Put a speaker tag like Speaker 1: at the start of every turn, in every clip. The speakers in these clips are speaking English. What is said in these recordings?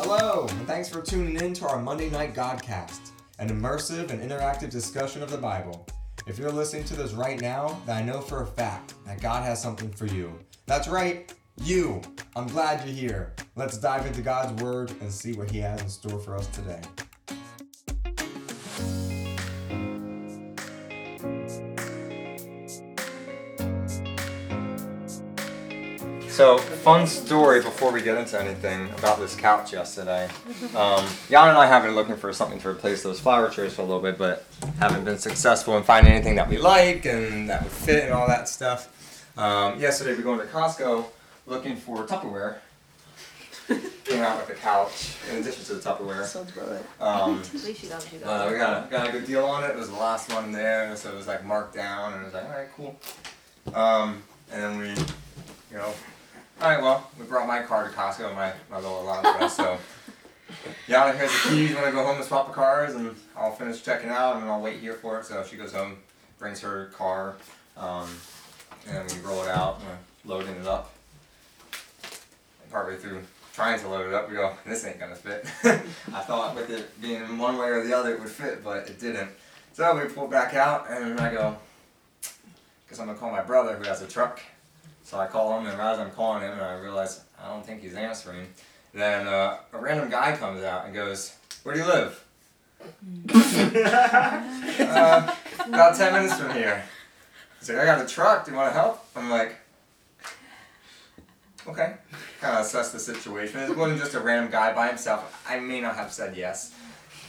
Speaker 1: Hello, and thanks for tuning in to our Monday Night Godcast, an immersive and interactive discussion of the Bible. If you're listening to this right now, then I know for a fact that God has something for you. That's right, you. I'm glad you're here. Let's dive into God's Word and see what He has in store for us today. So, fun story before we get into anything about this couch yesterday. Um, Jan and I have been looking for something to replace those flower chairs for a little bit, but haven't been successful in finding anything that we like and that would fit and all that stuff. Um, yesterday, we were going to Costco looking for Tupperware. Came out with a couch in addition to the Tupperware.
Speaker 2: Sounds about right.
Speaker 1: Um,
Speaker 3: At least you got what you
Speaker 1: uh,
Speaker 3: got.
Speaker 1: we got a, got a good deal on it. It was the last one there, so it was like marked down, and it was like, all right, cool. Um, and then we, you know, all right, well, we brought my car to Costco, my my little allowance, so. Yeah, here's the keys. Want to go home and swap the cars, and I'll finish checking out, and I'll wait here for it. So she goes home, brings her car, um, and we roll it out, and we're loading it up. And partway through trying to load it up, we go, this ain't gonna fit. I thought with it being one way or the other it would fit, but it didn't. So we pull back out, and I go, because I'm gonna call my brother who has a truck. So I call him, and as I'm calling him, and I realize I don't think he's answering. Then uh, a random guy comes out and goes, "Where do you live?" uh, about ten minutes from here. He's like, "I got a truck. Do you want to help?" I'm like, "Okay." Kind of assess the situation. It wasn't just a random guy by himself. I may not have said yes.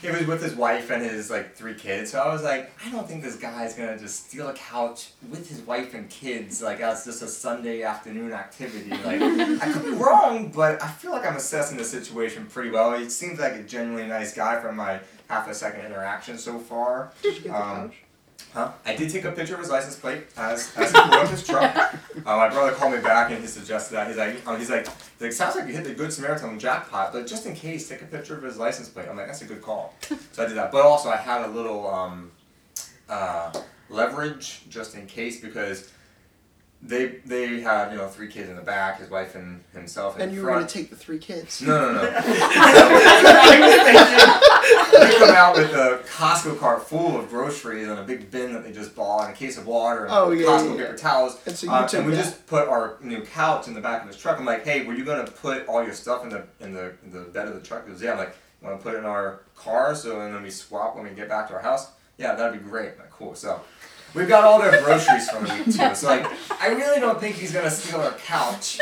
Speaker 1: He was with his wife and his like three kids. So I was like, I don't think this guy's gonna just steal a couch with his wife and kids like as just a Sunday afternoon activity. Like I could be wrong, but I feel like I'm assessing the situation pretty well. He seems like a genuinely nice guy from my half a second interaction so far.
Speaker 2: Did you get the
Speaker 1: Um,
Speaker 2: couch?
Speaker 1: Huh? I did take a picture of his license plate as, as he pulled up his truck. Uh, my brother called me back and he suggested that. He's like, um, he's like, he's like, sounds like you hit the Good Samaritan jackpot, but just in case, take a picture of his license plate. I'm like, that's a good call. So I did that. But also, I had a little um, uh, leverage just in case because they they had you know three kids in the back, his wife and himself in
Speaker 2: And you were gonna take the three kids.
Speaker 1: No, no, no. they come out with a Costco cart full of groceries and a big bin that they just bought and a case of water and
Speaker 2: Oh, yeah,
Speaker 1: Costco
Speaker 2: yeah, yeah.
Speaker 1: paper towels.
Speaker 2: And so you
Speaker 1: Uh, and we
Speaker 2: that.
Speaker 1: just put our new couch in the back of his truck. I'm like, hey, were you gonna put all your stuff in the in the in the bed of the truck? He goes, yeah. I'm like, want to put it in our car so and then we swap when we get back to our house? Yeah, that'd be great. I'm like, cool. So. We've got all their groceries from the week too. So like, I really don't think he's gonna steal our couch,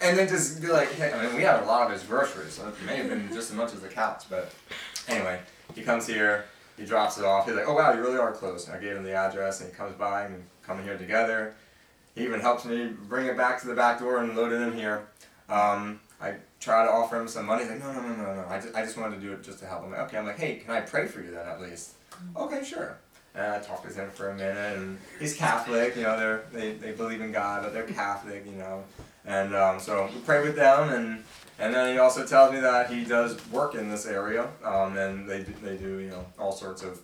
Speaker 1: and then just be like, hey, I mean, we had a lot of his groceries, so it may have been just as much as the couch. But anyway, he comes here, he drops it off. He's like, oh wow, you really are close. And I gave him the address, and he comes by and we come here together. He even helps me bring it back to the back door and load it in here. Um, I try to offer him some money. He's like, no, no, no, no, no. I just, I just wanted to do it just to help him. Okay, I'm like, hey, can I pray for you then at least? Okay, sure. And I talked with him for a minute, and he's Catholic. You know, they're they, they believe in God, but they're Catholic. You know, and um, so we pray with them, and and then he also tells me that he does work in this area, um, and they they do you know all sorts of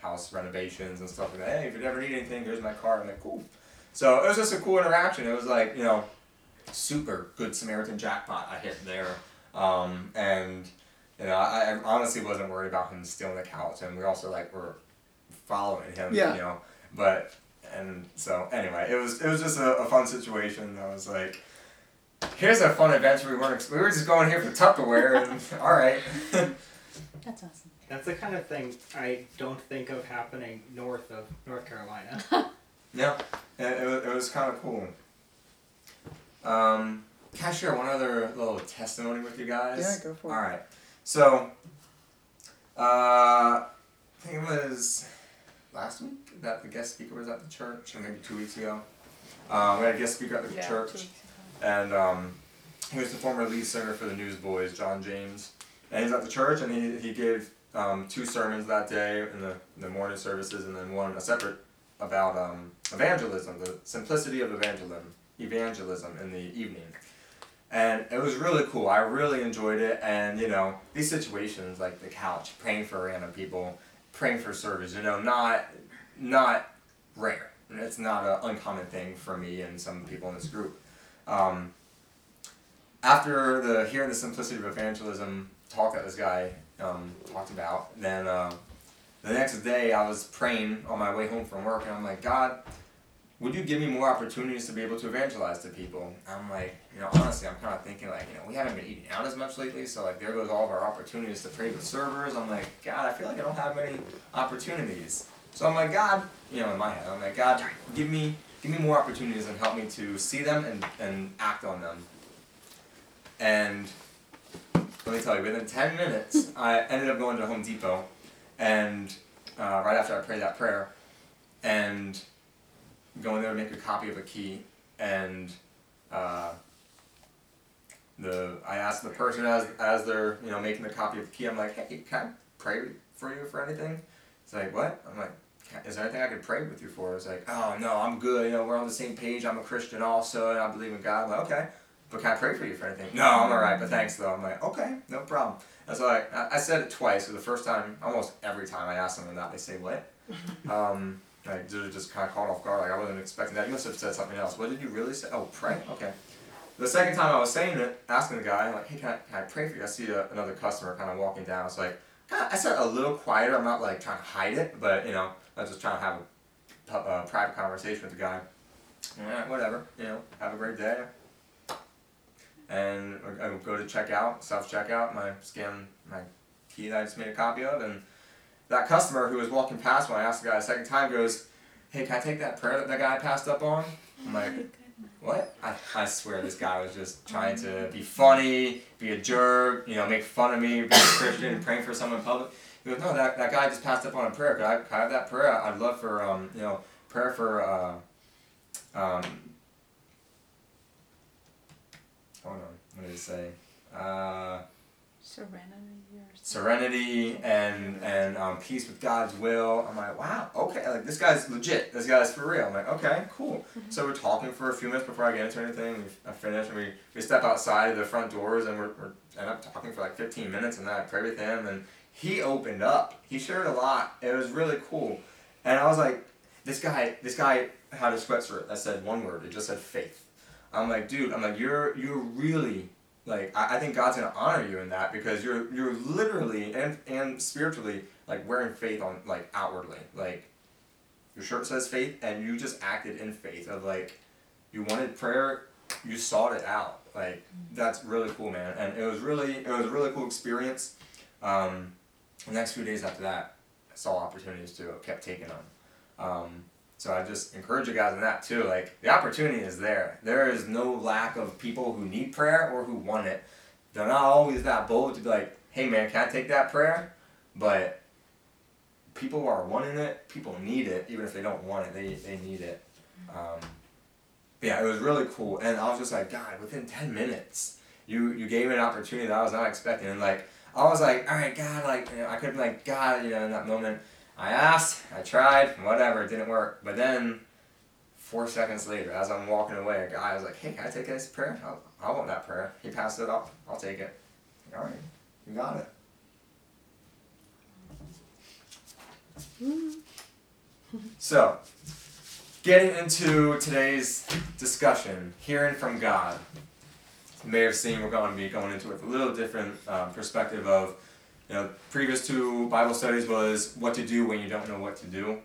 Speaker 1: house renovations and stuff like that. Hey, if you ever need anything, there's my car. I'm like, cool. So it was just a cool interaction. It was like you know, super good Samaritan jackpot I hit there, um, and you know I, I honestly wasn't worried about him stealing the couch, and we also like were following him.
Speaker 2: Yeah.
Speaker 1: You know, but and so anyway, it was it was just a, a fun situation. I was like. Here's a fun adventure we weren't. We were just going here for Tupperware, and all right.
Speaker 3: That's awesome.
Speaker 4: That's the kind of thing I don't think of happening north of North Carolina.
Speaker 1: Yeah, it, it, was, it was kind of cool. Um, can I share one other little testimony with you guys?
Speaker 2: Yeah, go for it.
Speaker 1: All right. So, uh, I think it was last week that the guest speaker was at the church, or maybe two weeks ago. Um, we had a guest speaker at the
Speaker 3: Yeah,
Speaker 1: church, and um, he was the former lead singer for the Newsboys, John James. And he's at the church, and he, he gave um, two sermons that day in the, in the morning services, and then one a separate about um, evangelism, the simplicity of evangelism, evangelism in the evening. And it was really cool. I really enjoyed it. And you know, these situations like the couch, praying for random people, praying for service, you know, not not rare. It's not an uncommon thing for me and some people in this group. Um, after the hearing the simplicity of evangelism, talk that this guy um, talked about. Then uh, the next day, I was praying on my way home from work, and I'm like, God, would you give me more opportunities to be able to evangelize to people? I'm like, you know, honestly, I'm kind of thinking like, you know, we haven't been eating out as much lately, so like, there goes all of our opportunities to pray with servers. I'm like, God, I feel like I don't have many opportunities. So I'm like, God, you know, in my head, I'm like, God, give me, give me more opportunities and help me to see them and, and act on them. And let me tell you, within 10 minutes, I ended up going to Home Depot, and uh, right after I prayed that prayer, and going there to make a copy of a key, and uh, the I asked the person as as they're you know making the copy of the key, I'm like, hey, can I pray for you for anything? It's like, what? I'm like, is there anything I could pray with you for? It's like, oh no, I'm good. You know, we're on the same page. I'm a Christian also, and I believe in God. I'm like, okay, but can I pray for you for anything? No, I'm alright, but thanks though. I'm like, okay, no problem. And so I, I said it twice. So the first time, almost every time I ask someone that, they say what? um, I just kind of caught off guard. Like I wasn't expecting that. You must have said something else. What did you really say? Oh, pray. Okay. The second time I was saying it, asking the guy, like, hey, can I, can I pray for you? I see a, another customer kind of walking down. It's like, I said a little quieter. I'm not like trying to hide it, but you know, I was just trying to have a, a uh, private conversation with the guy. Yeah, whatever. You know, have a great day. And I go to checkout, self checkout, my scan my key that I just made a copy of, and that customer who was walking past when I asked the guy a second time goes, "Hey, can I take that prayer that that guy passed up on?" I'm like, "What?" I, I swear this guy was just trying to be funny, be a jerk, you know, make fun of me, be a Christian, praying for someone in public. He goes, "No, that, that guy just passed up on a prayer. Could I, could I have that prayer? I'd love for um, you know, prayer for uh, um." Hold on, what did he say? Uh,
Speaker 3: Serenity
Speaker 1: serenity and and um, peace with God's will. I'm like, wow, okay, like this guy's legit. This guy's for real. I'm like, okay, cool.
Speaker 3: Mm-hmm.
Speaker 1: So we're talking for a few minutes before I get into anything. We I finish and we, we step outside of the front doors and we're, we're end up talking for like 15 minutes and then I pray with him and he opened up. He shared a lot. It was really cool. And I was like, this guy, this guy had a sweatshirt that said one word. It just said faith. I'm like, dude, I'm like, you're you're really like I, I think God's gonna honor you in that because you're you're literally and and spiritually like wearing faith on like outwardly. Like your shirt says faith and you just acted in faith of like you wanted prayer, you sought it out. Like that's really cool, man. And it was really it was a really cool experience. Um, the next few days after that, I saw opportunities to kept taking them. Um, so I just encourage you guys in that too. Like the opportunity is there. There is no lack of people who need prayer or who want it. They're not always that bold to be like, "Hey man, can I take that prayer?" But people are wanting it. People need it, even if they don't want it. They they need it. Um, yeah, it was really cool, and I was just like, God, within ten minutes, you you gave me an opportunity that I was not expecting, and like I was like, all right, God, like you know, I could be like, God, you know, in that moment. I asked, I tried, whatever, it didn't work. But then, four seconds later, as I'm walking away, a guy was like, hey, can I take this prayer? I'll, I want that prayer. He passed it up. I'll take it. All right, you got it. So, getting into today's discussion, hearing from God. You may have seen we're going to be going into it with a little different uh, perspective of you know, previous two Bible studies was what to do when you don't know what to do.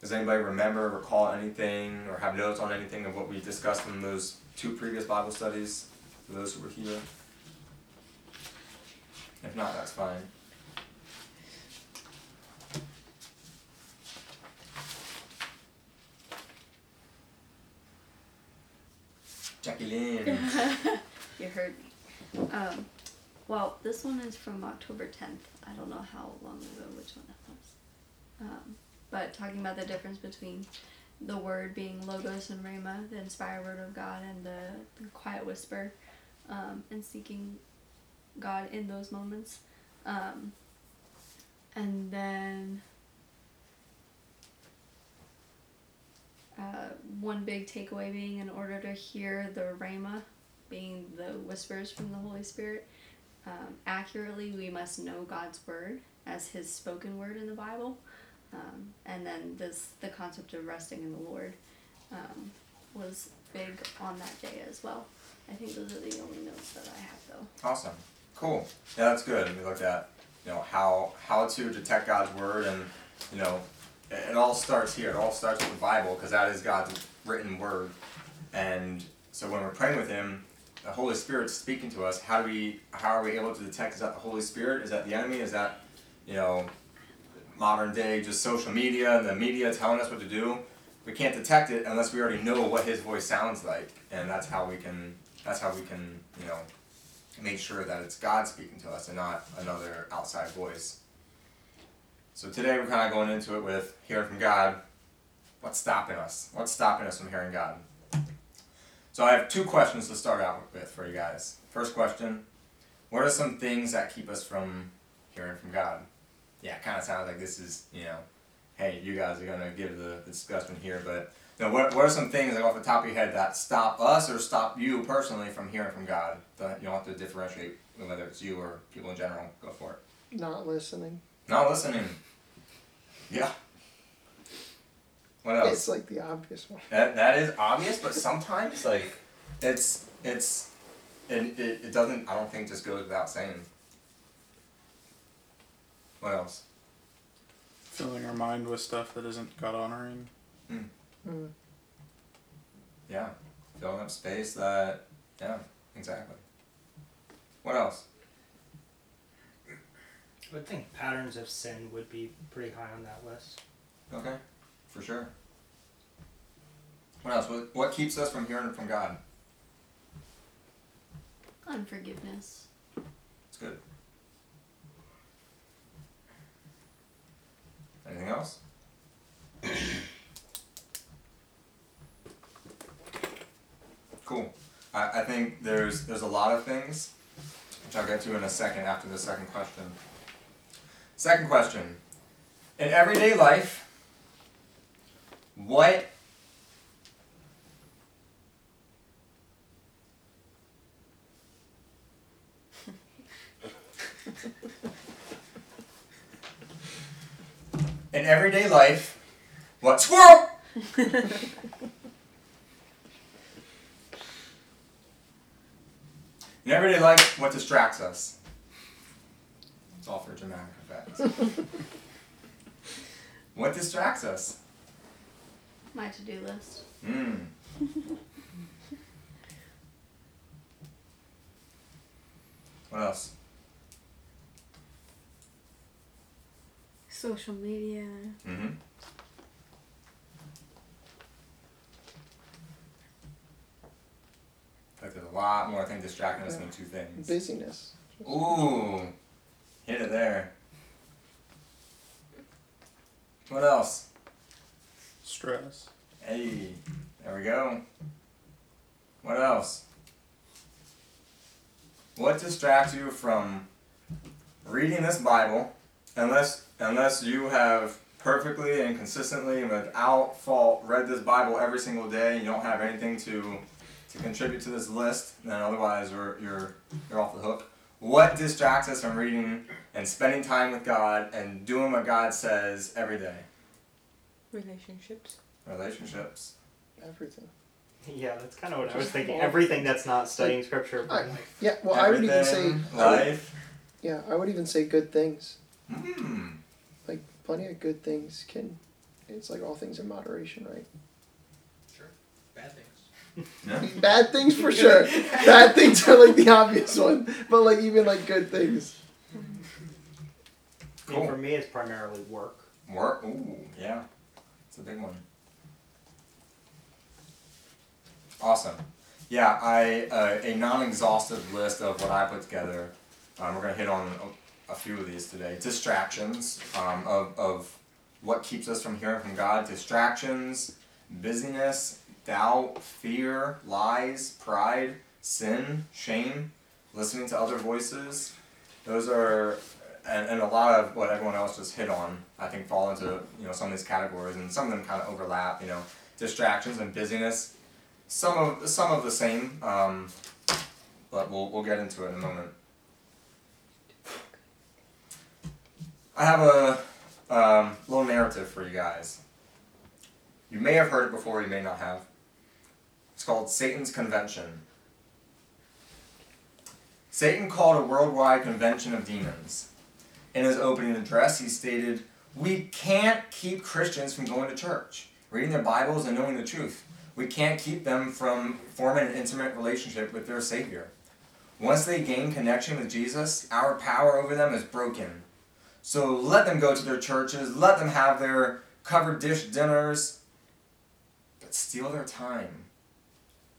Speaker 1: Does anybody remember, recall anything, or have notes on anything of what we discussed in those two previous Bible studies for those who were here? If not, that's fine. Jackie Lynn.
Speaker 2: you heard me. Um, well, this one is from October 10th. I don't know how long ago which one that was. Um, but talking about the difference between the word being logos and rhema, the inspired word of God, and the, the quiet whisper, um, and seeking God in those moments. Um, and then uh, one big takeaway being in order to hear the rhema, being the whispers from the Holy Spirit, um, accurately, we must know God's word as His spoken word in the Bible, um, and then this the concept of resting in the Lord um, was big on that day as well. I think those are the only notes that I have though.
Speaker 1: Awesome. Cool. Yeah, that's good. We looked at, you know, how how to detect God's word, and you know, it, it all starts here. It all starts with the Bible because that is God's written word. And so when we're praying with Him, the Holy Spirit speaking to us. How do we? How are we able to detect? Is that the Holy Spirit? Is that the enemy? Is that, you know, modern day just social media and the media telling us what to do? We can't detect it unless we already know what His voice sounds like, and that's how we can. That's how we can, you know, make sure that it's God speaking to us and not another outside voice. So today we're kind of going into it with hearing from God. What's stopping us? What's stopping us from hearing God? So I have two questions to start out with for you guys. First question What are some things that keep us from hearing from God? Yeah, it kind of sounds like this is, you know, hey, you guys are going to give the, the discussion here, but you know, what, what are some things like off the top of your head that stop us or stop you personally from hearing from God? That you don't have to differentiate whether it's you or people in general. Go for it.
Speaker 5: Not listening.
Speaker 1: Not listening. Yeah. What else?
Speaker 5: It's like the obvious one.
Speaker 1: That that is obvious, but sometimes like it's it's and it, it doesn't I don't think just goes without saying. What else?
Speaker 6: Filling our mind with stuff that isn't God honoring.
Speaker 5: Mm.
Speaker 1: Yeah. Filling up space that yeah, exactly. What else?
Speaker 4: I would think patterns of sin would be pretty high on that list.
Speaker 1: Okay. For sure. What else? What, what keeps us from hearing from God?
Speaker 2: Unforgiveness.
Speaker 1: It's good. Anything else? cool. I, I think there's there's a lot of things, which I'll get to in a second after the second question. Second question. In everyday life, what in everyday life, what squirrel? in everyday life, what distracts us? It's all for dramatic effect. what distracts us?
Speaker 2: My to do list.
Speaker 1: Hmm. what else?
Speaker 3: Social media.
Speaker 1: Mm-hmm. Like there's a lot more things distracting us than two things.
Speaker 5: Busyness.
Speaker 1: Ooh, hit it there. What else?
Speaker 6: Stress.
Speaker 1: Hey, there we go. What else? What distracts you from reading this Bible, unless unless you have perfectly and consistently and without fault read this Bible every single day, you don't have anything to to contribute to this list, then otherwise you're you're you're off the hook. What distracts us from reading and spending time with God and doing what God says every day?
Speaker 3: Relationships.
Speaker 1: Relationships.
Speaker 5: Everything.
Speaker 4: Yeah, that's kind of what I was thinking.
Speaker 5: all-
Speaker 4: Everything that's not studying scripture.
Speaker 5: I-
Speaker 4: like,
Speaker 5: Yeah. Well, I would even say.
Speaker 1: Everything,
Speaker 5: I
Speaker 1: life.
Speaker 5: yeah, I would even say good things.
Speaker 1: Hmm.
Speaker 5: Like plenty of good things can. It's like all things in moderation, right?
Speaker 4: sure, bad things.
Speaker 1: Yeah.
Speaker 5: Bad things for sure. Bad things are like the obvious one, but like even like good things.
Speaker 4: I mean,
Speaker 1: Cool.
Speaker 4: for me, it's primarily work.
Speaker 1: Work. Ooh, yeah. It's a big one. Awesome. Yeah, I uh, a non-exhaustive list of what I put together. Um, we're gonna hit on a, a few of these today. Distractions um, of of what keeps us from hearing from God. Distractions, busyness, doubt, fear, lies, pride, sin, shame, listening to other voices. Those are and, and a lot of what everyone else just hit on, I think, fall into you know some of these categories, and some of them kind of overlap. You know, distractions and busyness. Some of some of the same, um, but we'll we'll get into it in a moment. I have a um, little narrative for you guys. You may have heard it before, you may not have. It's called Satan's Convention. Satan called a worldwide convention of demons. In his opening address, he stated, We can't keep Christians from going to church, reading their Bibles, and knowing the truth. We can't keep them from forming an intimate relationship with their Savior. Once they gain connection with Jesus, our power over them is broken. So let them go to their churches, let them have their covered dish dinners, but steal their time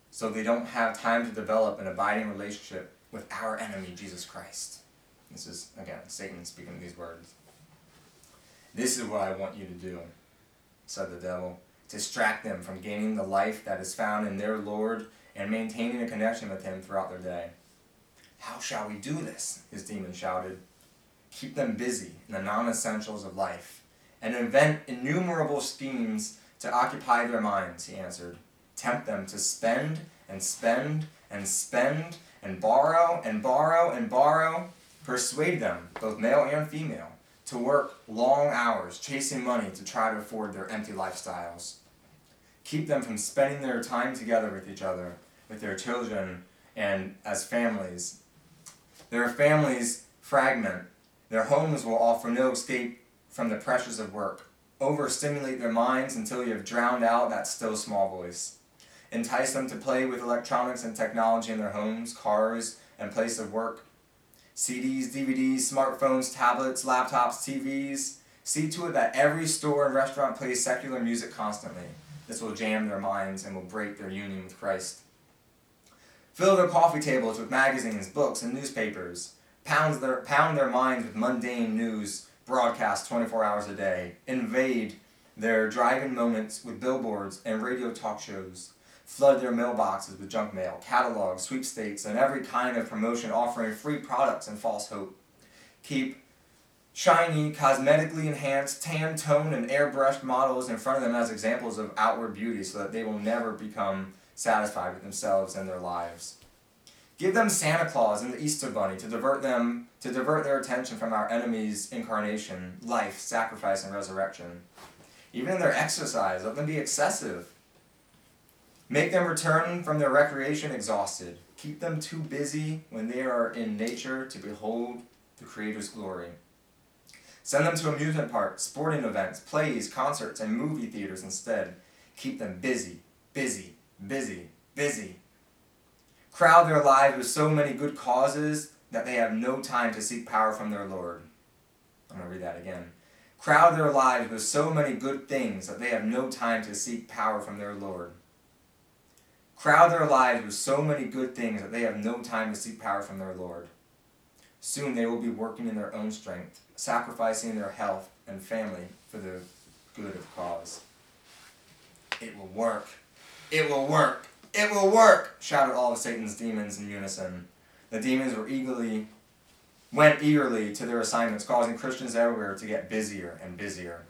Speaker 1: so they don't have time to develop an abiding relationship with our enemy, Jesus Christ. This is, again, Satan speaking these words. This is what I want you to do, said the devil. Distract them from gaining the life that is found in their Lord and maintaining a connection with Him throughout their day. How shall we do this? His demon shouted. Keep them busy in the non essentials of life and invent innumerable schemes to occupy their minds, he answered. Tempt them to spend and spend and spend and borrow and borrow and borrow. Persuade them, both male and female, to work long hours chasing money to try to afford their empty lifestyles. Keep them from spending their time together with each other, with their children, and as families. Their families fragment. Their homes will offer no escape from the pressures of work. Overstimulate their minds until you have drowned out that still small voice. Entice them to play with electronics and technology in their homes, cars, and place of work. CDs, DVDs, smartphones, tablets, laptops, TVs. See to it that every store and restaurant plays secular music constantly. This will jam their minds and will break their union with Christ. Fill their coffee tables with magazines, books, and newspapers. Pound their, pound their minds with mundane news broadcast 24 hours a day. Invade their drive-in moments with billboards and radio talk shows. Flood their mailboxes with junk mail, catalogs, sweepstakes, and every kind of promotion offering free products and false hope. Keep shiny, cosmetically enhanced, tan toned, and airbrushed models in front of them as examples of outward beauty so that they will never become satisfied with themselves and their lives. Give them Santa Claus and the Easter Bunny to divert them to divert their attention from our enemy's incarnation, life, sacrifice, and resurrection. Even in their exercise, let them be excessive. Make them return from their recreation exhausted. Keep them too busy when they are in nature to behold the Creator's glory. Send them to amusement parks, sporting events, plays, concerts, and movie theaters instead. Keep them busy, busy, busy, busy. Crowd their lives with so many good causes that they have no time to seek power from their Lord. I'm going to read that again. Crowd their lives with so many good things that they have no time to seek power from their Lord. Crowd their lives with so many good things that they have no time to seek power from their Lord. Soon they will be working in their own strength, sacrificing their health and family for the good of cause. It will work. It will work. It will work, shouted all of Satan's demons in unison. The demons were eagerly went eagerly to their assignments, causing Christians everywhere to get busier and busier.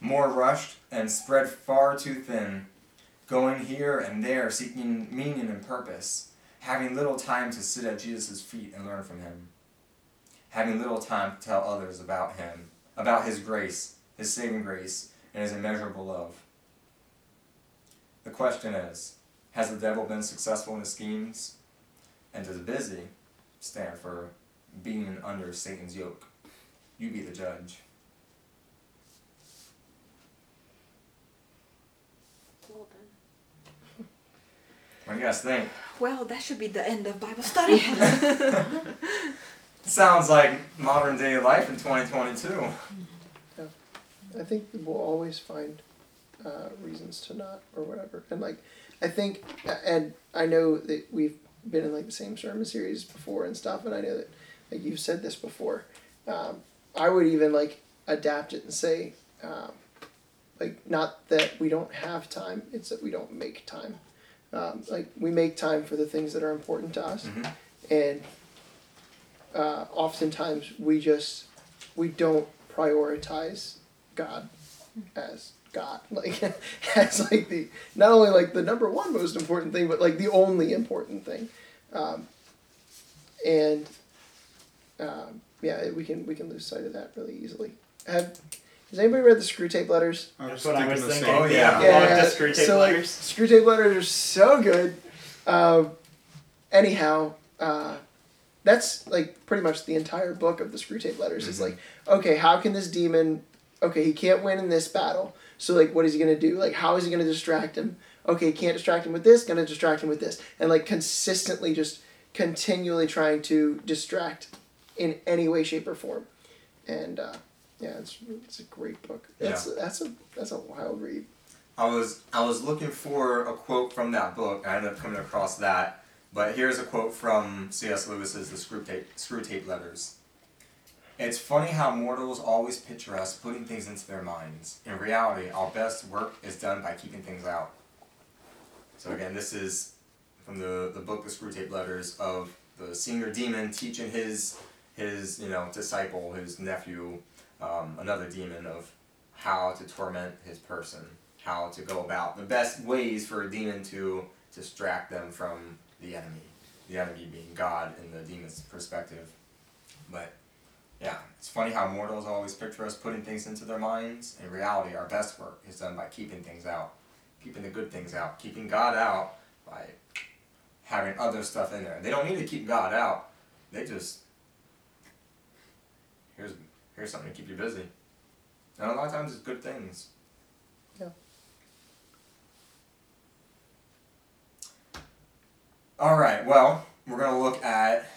Speaker 1: More rushed and spread far too thin, going here and there, seeking meaning and purpose, having little time to sit at Jesus' feet and learn from him, having little time to tell others about him, about his grace, his saving grace, and his immeasurable love. The question is Has the devil been successful in his schemes? And does busy stand for being under Satan's yoke? You be the judge. What do you guys think?
Speaker 3: well, that should be the end of Bible study.
Speaker 1: Sounds like modern day life in 2022. Yeah.
Speaker 5: I think we'll always find uh, reasons to not or whatever. And like, I think, and I know that we've been in like the same sermon series before and stuff, and I know that like you've said this before. Um, I would even like adapt it and say, um, like, not that we don't have time; it's that we don't make time. Um, like we make time for the things that are important to us,
Speaker 1: Mhm.
Speaker 5: and uh, oftentimes we just we don't prioritize God as God, like as like the not only like the number one most important thing, but like the only important thing, um, and um, yeah, we can we can lose sight of that really easily. Have has anybody read the Screwtape Letters?
Speaker 6: I
Speaker 4: That's what I was
Speaker 6: the
Speaker 4: thinking.
Speaker 6: same
Speaker 1: Oh,
Speaker 6: thing.
Speaker 1: yeah.
Speaker 4: Yeah. Love the Screwtape
Speaker 5: so like
Speaker 4: Letters.
Speaker 5: Screwtape Letters are so good. Um, anyhow, uh, that's like pretty much the entire book of the screwtape letters is
Speaker 1: Mhm.
Speaker 5: like okay how can this demon okay he can't win in this battle so like what is he gonna do like how is he gonna distract him okay can't distract him with this gonna distract him with this and like consistently just continually trying to distract in any way shape or form and uh, yeah it's, it's a great book that's that's a that's a wild read
Speaker 1: I was I was looking for a quote from that book. I ended up coming across that, but here's a quote from C.S. Lewis's The Screwtape Screw Tape Letters. It's funny how mortals always picture us putting things into their minds. In reality, our best work is done by keeping things out. So again, this is from the, the book The Screwtape Letters of the senior demon teaching his his you know disciple, his nephew, um, another demon of how to torment his person how to go about the best ways for a demon to distract them from the enemy. The enemy being God in the demon's perspective. But yeah, it's funny how mortals always picture us putting things into their minds. In reality, our best work is done by keeping things out, keeping the good things out, keeping God out by having other stuff in there. They don't need to keep God out. They just here's here's something to keep you busy. And a lot of times it's good things. Yeah. All right. Well, we're gonna look at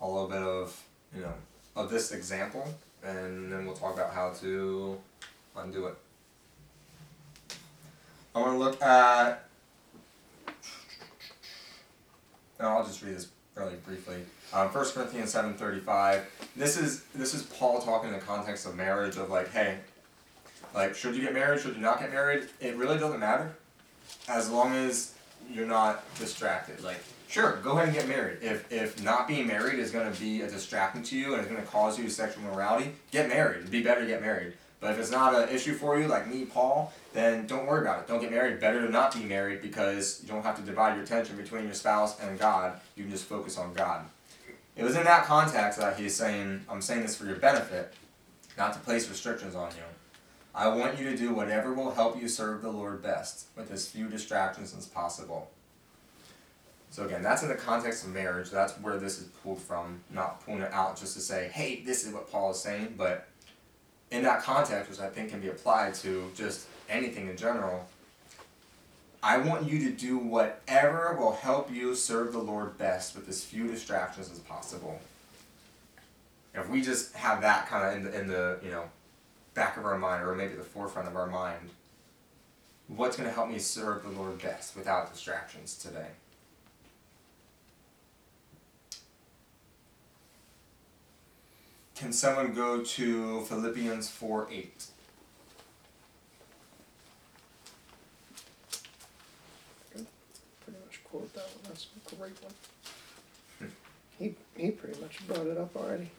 Speaker 1: a little bit of you know of this example, and then we'll talk about how to undo it. I want to look at. No, I'll just read this really briefly. Um, 1 Corinthians seven thirty five. This is this is Paul talking in the context of marriage of like, hey, like should you get married? Should you not get married? It really doesn't matter, as long as you're not distracted. Like, sure, go ahead and get married. If if not being married is going to be a distraction to you and it's going to cause you sexual morality, get married. It'd be better to get married. But if it's not an issue for you, like me, Paul, then don't worry about it. Don't get married. Better to not be married because you don't have to divide your attention between your spouse and God. You can just focus on God. It was in that context that he's saying, I'm saying this for your benefit, not to place restrictions on you. I want you to do whatever will help you serve the Lord best with as few distractions as possible. So again, that's in the context of marriage. That's where this is pulled from, not pulling it out just to say, hey, this is what Paul is saying, but in that context, which I think can be applied to just anything in general, I want you to do whatever will help you serve the Lord best with as few distractions as possible. If we just have that kind of in the, in the you know back of our mind or maybe the forefront of our mind, what's going to help me serve the Lord best without distractions today? Can someone go to Philippians 4 8?
Speaker 5: pretty much quote that one. That's a great one. He he pretty much brought it up already.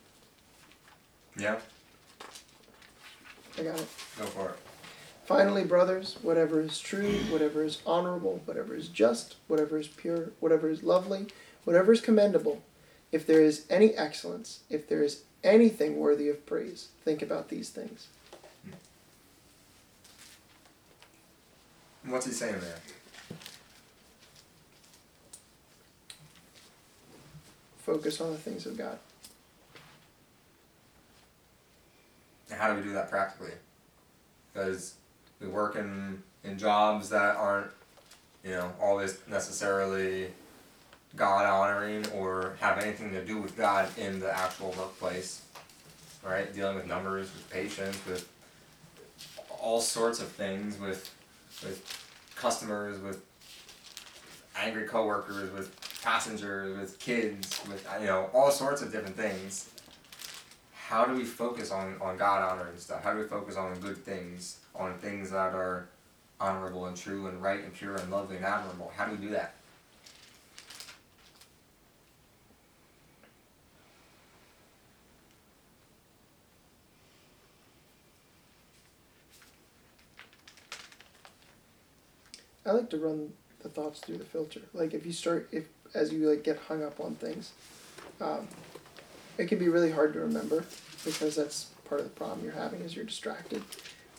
Speaker 1: Yeah,
Speaker 5: I got it.
Speaker 1: go for it.
Speaker 5: Finally, brothers, whatever is true, whatever is honorable, whatever is just, whatever is pure, whatever is lovely, whatever is commendable, if there is any excellence, if there is anything worthy of praise, think about these things.
Speaker 1: What's he saying there?
Speaker 5: Focus on the things of God.
Speaker 1: And how do we do that practically? Because we work in, in jobs that aren't, you know, always necessarily God honoring or have anything to do with God in the actual workplace. Right? Dealing with numbers, with patients, with all sorts of things, with with customers, with angry coworkers, with passengers, with kids, with you know, all sorts of different things how do we focus on, on God honoring stuff? How do we focus on good things, on things that are honorable and true and right and pure and lovely and admirable? How do we do that?
Speaker 5: I like to run the thoughts through the filter. Like if you start, if as you like get hung up on things, um, it can be really hard to remember because that's part of the problem you're having is you're distracted.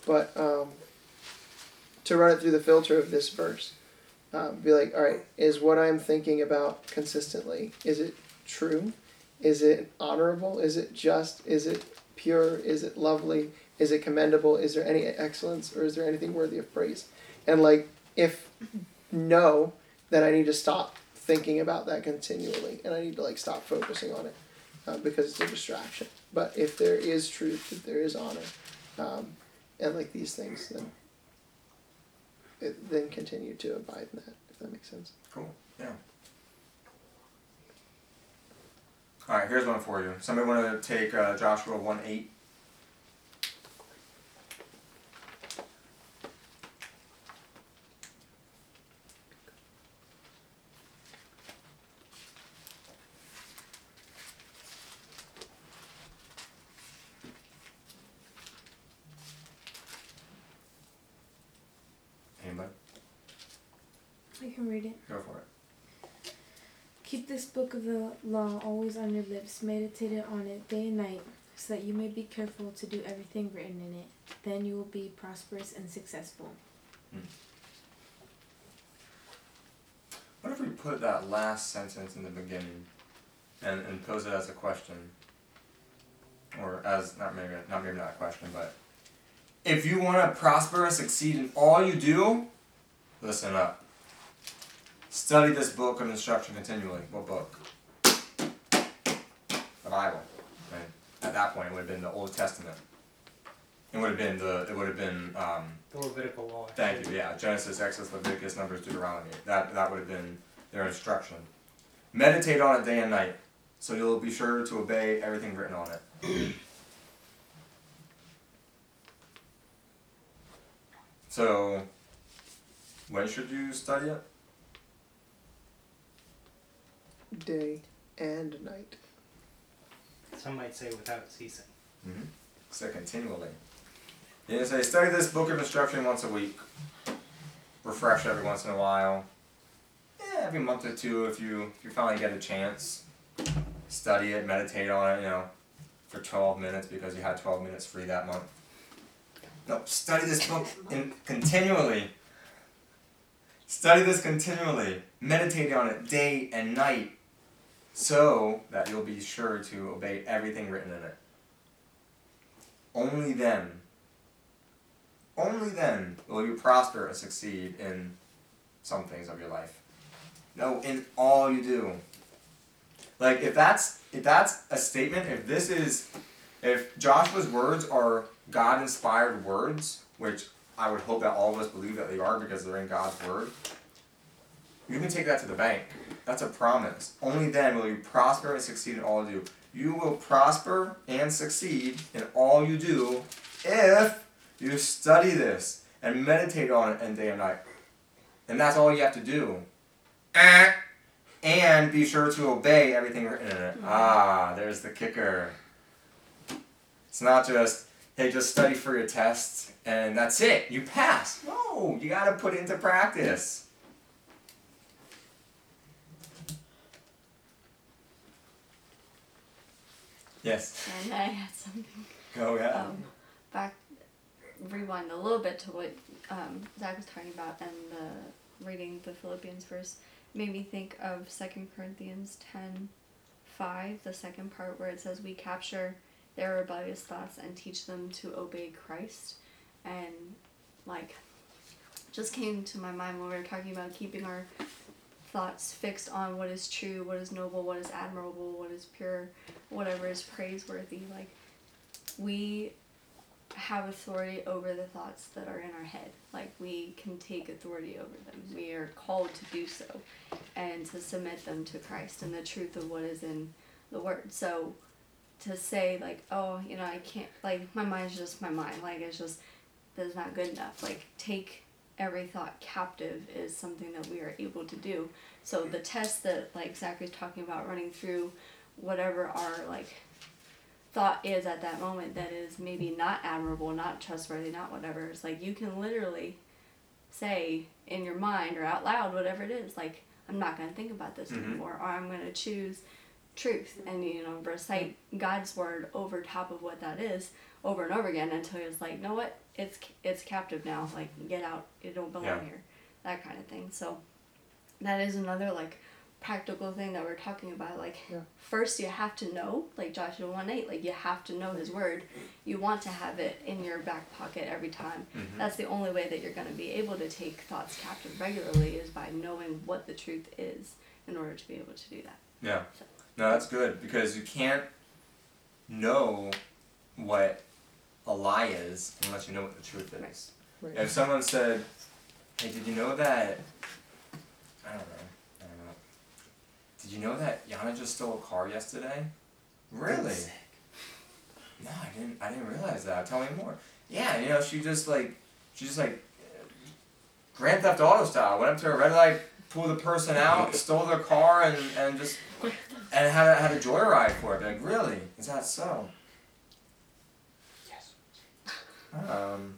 Speaker 5: But um, to run it through the filter of this verse, um, be like, all right, is what I'm thinking about consistently is it true? Is it honorable? Is it just? Is it pure? Is it lovely? Is it commendable? Is there any excellence or is there anything worthy of praise? And like, if no, that I need to stop thinking about that continually and I need to like stop focusing on it uh, because it's a distraction. But if there is truth, if there is honor, um, and like these things, then it, then continue to abide in that. If that makes sense.
Speaker 1: Cool. Yeah. All right. Here's one for you. Somebody want to take uh, Joshua one eight. Anybody?
Speaker 7: I can read it.
Speaker 1: Go for it.
Speaker 7: Keep this book of the law always on your lips. Meditate on it day and night, so that you may be careful to do everything written in it. Then you will be prosperous and successful. Hmm.
Speaker 1: What if we put that last sentence in the beginning and, and pose it as a question? Or as not maybe not maybe not a question, but if you want to prosper and succeed in all you do, listen up. Study this book of instruction continually. What book? The Bible. Right? At that point, it would have been the Old Testament. It would have been the. It would have been. Um,
Speaker 4: The Levitical law.
Speaker 1: Thank you. Yeah, Genesis, Exodus, Leviticus, Numbers, Deuteronomy. That that would have been their instruction. Meditate on it day and night, so you'll be sure to obey everything written on it. so, when should you study it?
Speaker 5: Day and night.
Speaker 4: Some might say without ceasing.
Speaker 1: Mm-hmm. So continually. You can say study this book of instruction once a week. Refresh every once in a while. Yeah, every month or two if you if you finally get a chance. Study it, meditate on it, you know, for twelve minutes because you had twelve minutes free that month. No, study this book in, continually. Study this continually. Meditate on it day and night so that you'll be sure to obey everything written in it. Only then, only then will you prosper and succeed in some things of your life. No, in all you do. Like if that's if that's a statement, if this is if Joshua's words are God inspired words, which I would hope that all of us believe that they are because they're in God's word, you can take that to the bank. That's a promise. Only then will you prosper and succeed in all you do. You will prosper and succeed in all you do if you study this and meditate on it and day and night. And that's all you have to do. Eh. And be sure to obey everything written in it. Ah, there's the kicker. It's not just, hey, just study for your test and that's it. You pass. No, you gotta put it into practice. Yes.
Speaker 2: And I had something.
Speaker 1: Go ahead.
Speaker 2: Um, back, rewind a little bit to what um, Zach was talking about and the reading the Philippians verse made me think of Second Corinthians 10 5, the second part where it says, We capture their rebellious thoughts and teach them to obey Christ. And, like, just came to my mind when we were talking about keeping our thoughts fixed on what is true, what is noble, what is admirable, what is pure, whatever is praiseworthy. Like, we have authority over the thoughts that are in our head. Like, we can take authority over them. We are called to do so and to submit them to Christ and the truth of what is in the Word. So, to say, like, oh, you know, I can't, like, my mind's just my mind. Like, it's just, that's not good enough. Like, take every thought captive is something that we are able to do. So the test that like Zach was talking about running through whatever our like thought is at that moment that is maybe not admirable, not trustworthy, not whatever. It's like you can literally say in your mind or out loud whatever it is, like I'm not gonna think about this
Speaker 1: Mhm.
Speaker 2: anymore or I'm gonna choose truth and you know recite God's word over top of what that is over and over again until it's like, know what, it's it's captive now. Like get out, it don't belong
Speaker 1: Yeah.
Speaker 2: here, that kind of thing. So that is another like practical thing that we're talking about. Like,
Speaker 5: Yeah.
Speaker 2: first you have to know, like Joshua 1 8, like you have to know his word. You want to have it in your back pocket every time.
Speaker 1: Mhm.
Speaker 2: That's the only way that you're going to be able to take thoughts captive regularly is by knowing what the truth is in order to be able to do that.
Speaker 1: Yeah. No, that's good because you can't know what a lie is unless you know what the truth is.
Speaker 5: Right.
Speaker 1: If someone said, "Hey, did you know that?" I don't know. I don't know. Did you know that Yana just stole a car yesterday? Really? No, I didn't. I didn't realize that. Tell me more. Yeah, you know, she just like, she just like, Grand Theft Auto style. Went up to a red light, pulled the person out, stole their car, and and just and had a, had a joyride for it. Like, really? Is that so? Yes. Um,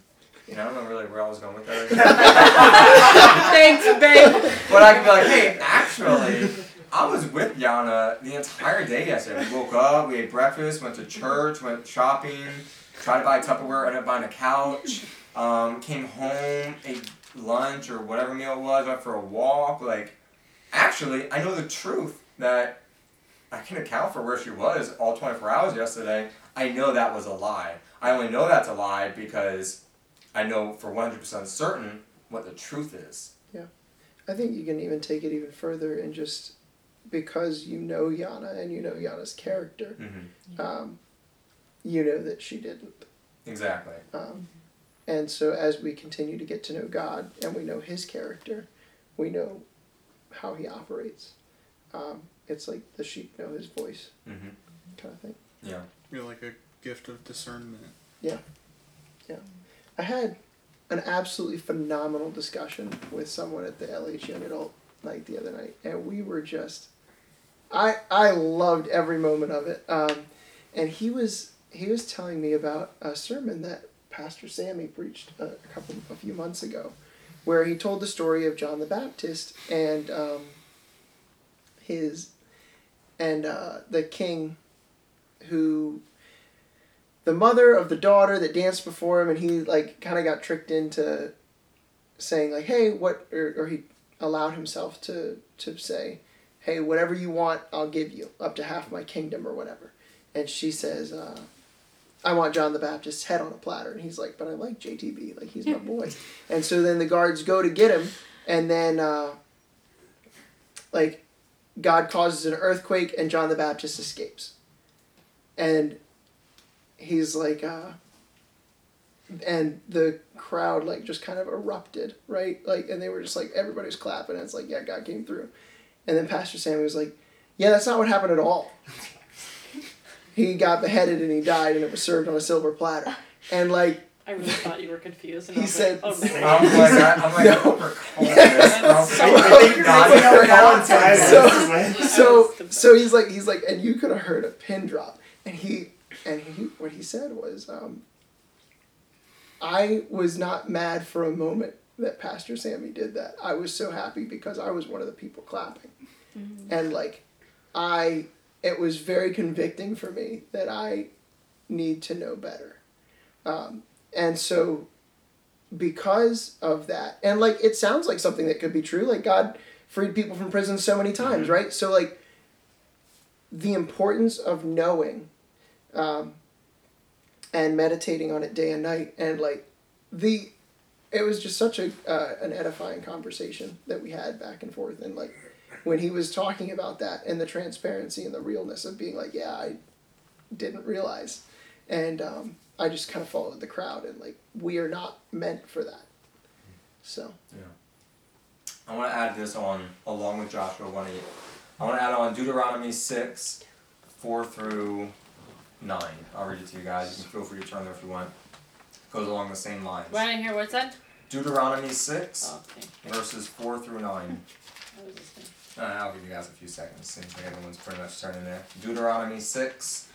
Speaker 1: you know, I don't know really where I was going with that.
Speaker 3: Thanks, babe.
Speaker 1: but I could be like, hey, actually, I was with Yana the entire day yesterday. We woke up, we ate breakfast, went to church, went shopping, tried to buy Tupperware, ended up buying a couch, um, came home, ate lunch or whatever meal it was, went for a walk. Like, actually, I know the truth that I can account for where she was all 24 hours yesterday. I know that was a lie. I only know that's a lie because I know for 100% certain what the truth is. Yeah.
Speaker 5: I think you can even take it even further and just because you know Yana and you know Yana's character,
Speaker 1: Mm-hmm.
Speaker 5: um, you know that she didn't.
Speaker 1: Exactly.
Speaker 5: Um, and so as we continue to get to know God and we know His character, we know how He operates. Um, it's like the sheep know His voice,
Speaker 1: Mm-hmm.
Speaker 5: kind of thing.
Speaker 1: Yeah.
Speaker 6: You're like a gift of discernment. Yeah. Yeah.
Speaker 5: I had an absolutely phenomenal discussion with someone at the LH Young Adult night the other night, and we were just, I I loved every moment of it. Um, and he was he was telling me about a sermon that Pastor Sammy preached a, a couple a few months ago, where he told the story of John the Baptist and um, his and uh, the king who the mother of the daughter that danced before him and he like kind of got tricked into saying like hey what or, or he allowed himself to to say hey whatever you want i'll give you up to half my kingdom or whatever. And she says uh, i want john the baptist's head on a platter. And he's like but i like jtb like he's my boy. And so then the guards go to get him. And then uh, like god causes an earthquake and john the baptist escapes. And he's like uh and the crowd like just kind of erupted right? Like and they were just like everybody's clapping. And it's like yeah god came through and then pastor sam was like yeah that's not what happened at all he got beheaded and he died and it was served on a silver platter and like
Speaker 3: I really thought you were confused. And
Speaker 5: He said-
Speaker 3: like, oh no.
Speaker 1: I'm like, I, I'm like,
Speaker 5: No.
Speaker 1: I we're calling this. I'm
Speaker 5: So-
Speaker 1: like, I think gonna tell
Speaker 5: So- so so he's like he's like and you could have heard a pin drop and he and he what he said was um, i was not mad for a moment that pastor sammy did that i was so happy because i was one of the people clapping. And like i it was very convicting for me that i need to know better. Um, and so because of that and like it sounds like something that could be true like god freed people from prison so many times right? So like the importance of knowing um, and meditating on it day and night and like the it was just such a uh, an edifying conversation that we had back and forth and like when he was talking about that and the transparency and the realness of being like yeah i didn't realize and um, i just kind of followed the crowd and like we are not meant for that so Yeah.
Speaker 1: I want to add this on along with Joshua 1 8. I want to add on Deuteronomy 6, 4 through 9. I'll read it to you guys. You can feel free to turn there if you want. Goes along the same lines.
Speaker 3: Well, I didn't hear what's that?
Speaker 1: Deuteronomy 6,
Speaker 3: Oh, okay.
Speaker 1: verses 4 through 9.
Speaker 3: What was?
Speaker 1: Uh, I'll give you guys a few seconds. Seems like everyone's pretty much turning there. Deuteronomy 6,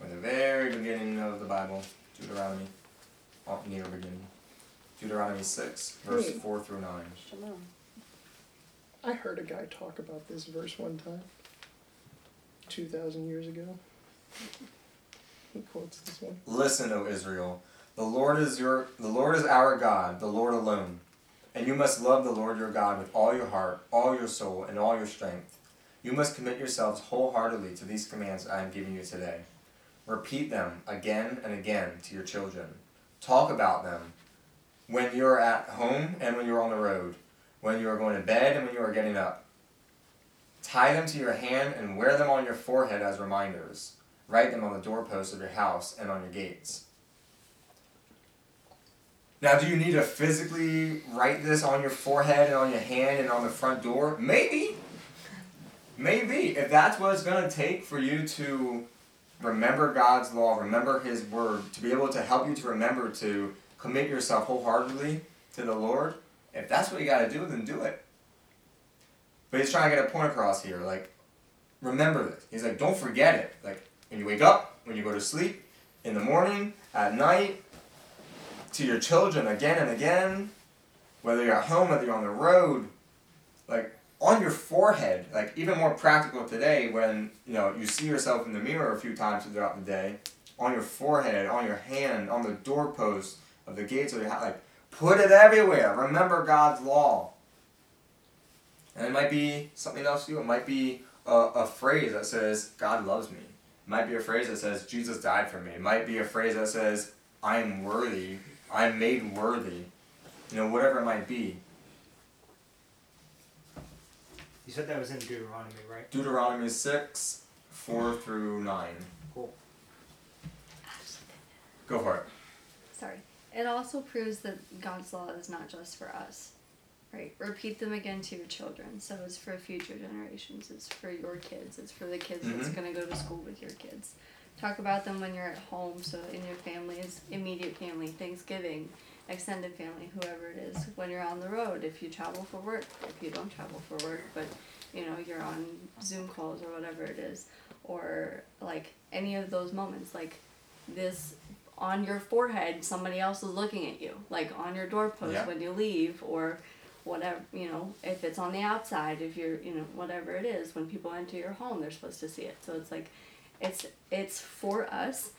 Speaker 1: or the very beginning of the Bible. Deuteronomy, oh, near beginning. Deuteronomy 6, verse
Speaker 5: Hey.
Speaker 1: 4 through 9.
Speaker 3: Shalom.
Speaker 5: i heard a guy talk about this verse one time 2000 years ago he quotes this one
Speaker 1: Listen, O Israel, the Lord is your the Lord is our God, the Lord alone. And you must love the Lord your God with all your heart, all your soul, and all your strength. You must commit yourselves wholeheartedly to these commands I am giving you today. Repeat them again and again to your children. Talk about them when you're at home and when you're on the road, when you are going to bed and when you are getting up. Tie them to your hand and wear them on your forehead as reminders. Write them on the doorposts of your house and on your gates. Now, do you need to physically write this on your forehead and on your hand and on the front door? Maybe. Maybe. If that's what it's going to take for you to remember God's law, remember His word, to be able to help you to remember to commit yourself wholeheartedly to the Lord, if that's what you got to do, then do it. But he's trying to get a point across here. Like, remember this. He's like, don't forget it. Like, when you wake up, when you go to sleep, in the morning, at night, to your children again and again, whether you're at home, whether you're on the road, like on your forehead, like even more practical today when you know you see yourself in the mirror a few times throughout the day, on your forehead, on your hand, on the doorpost of the gates of your house, like put it everywhere. Remember God's law. And it might be something else too. It might be a, a phrase that says God loves me. It might be a phrase that says Jesus died for me. It might be a phrase that says I am worthy I'm made worthy. You know, whatever it might be.
Speaker 4: You said that was in Deuteronomy, right?
Speaker 1: Deuteronomy 6, 4 through 9.
Speaker 4: Cool.
Speaker 1: Go for it.
Speaker 2: Sorry. It also proves that God's law is not just for us. Right? Repeat them again to your children. So it's for future generations. It's for your kids. It's for the kids that's
Speaker 1: Mhm.
Speaker 2: going to go to school with your kids. Talk about them when you're at home, so in your family's immediate family, Thanksgiving, extended family, whoever it is. When you're on the road, if you travel for work, if you don't travel for work, but you know you're on Zoom calls or whatever it is, or like any of those moments, like this on your forehead, somebody else is looking at you, like on your doorpost
Speaker 1: Yeah.
Speaker 2: when you leave, or whatever you know if it's on the outside if you're you know whatever it is when people enter your home they're supposed to see it so it's like it's it's for us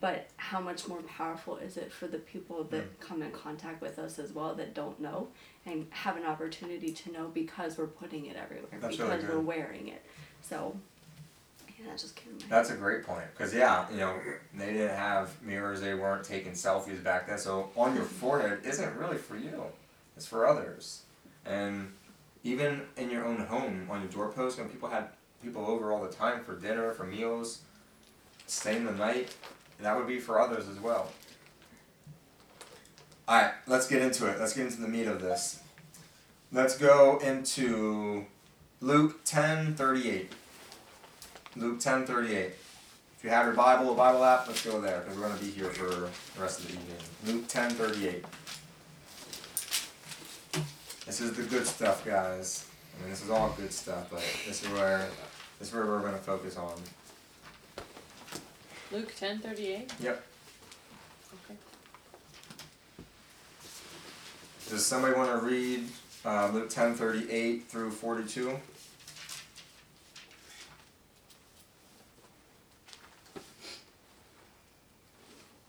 Speaker 2: but how much more powerful is it for the people that mm. come in contact with us as well that don't know and have an opportunity to know because we're putting it everywhere
Speaker 1: That's
Speaker 2: because
Speaker 1: really
Speaker 2: we're wearing it so yeah that just came
Speaker 1: That's a great point. Because, yeah, you know, they didn't have mirrors, they weren't taking selfies back then. So, on your mm. forehead isn't really for you, it's for others. And even in your own home, on your doorpost, when people had people over all the time for dinner, for meals, staying the night, and that would be for others as well. Alright, let's get into it. Let's get into the meat of this. Let's go into Luke ten thirty eight. Luke ten thirty eight. If you have your Bible, a Bible app, let's go there because we're going to be here for the rest of the evening. Luke ten thirty eight. This is the good stuff, guys. I mean, this is all good stuff, but this is where this is where we're going to focus on.
Speaker 3: Luke ten thirty eight.
Speaker 1: Yep.
Speaker 3: Okay.
Speaker 1: Does somebody want to read uh, Luke ten thirty eight through forty two?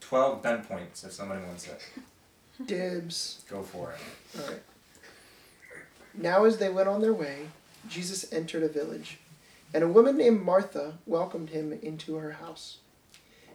Speaker 1: Twelve bend points if somebody wants it.
Speaker 5: Dibs.
Speaker 1: Go for it.
Speaker 5: All right. Now, as they went on their way, Jesus entered a village, and a woman named Martha welcomed him into her house.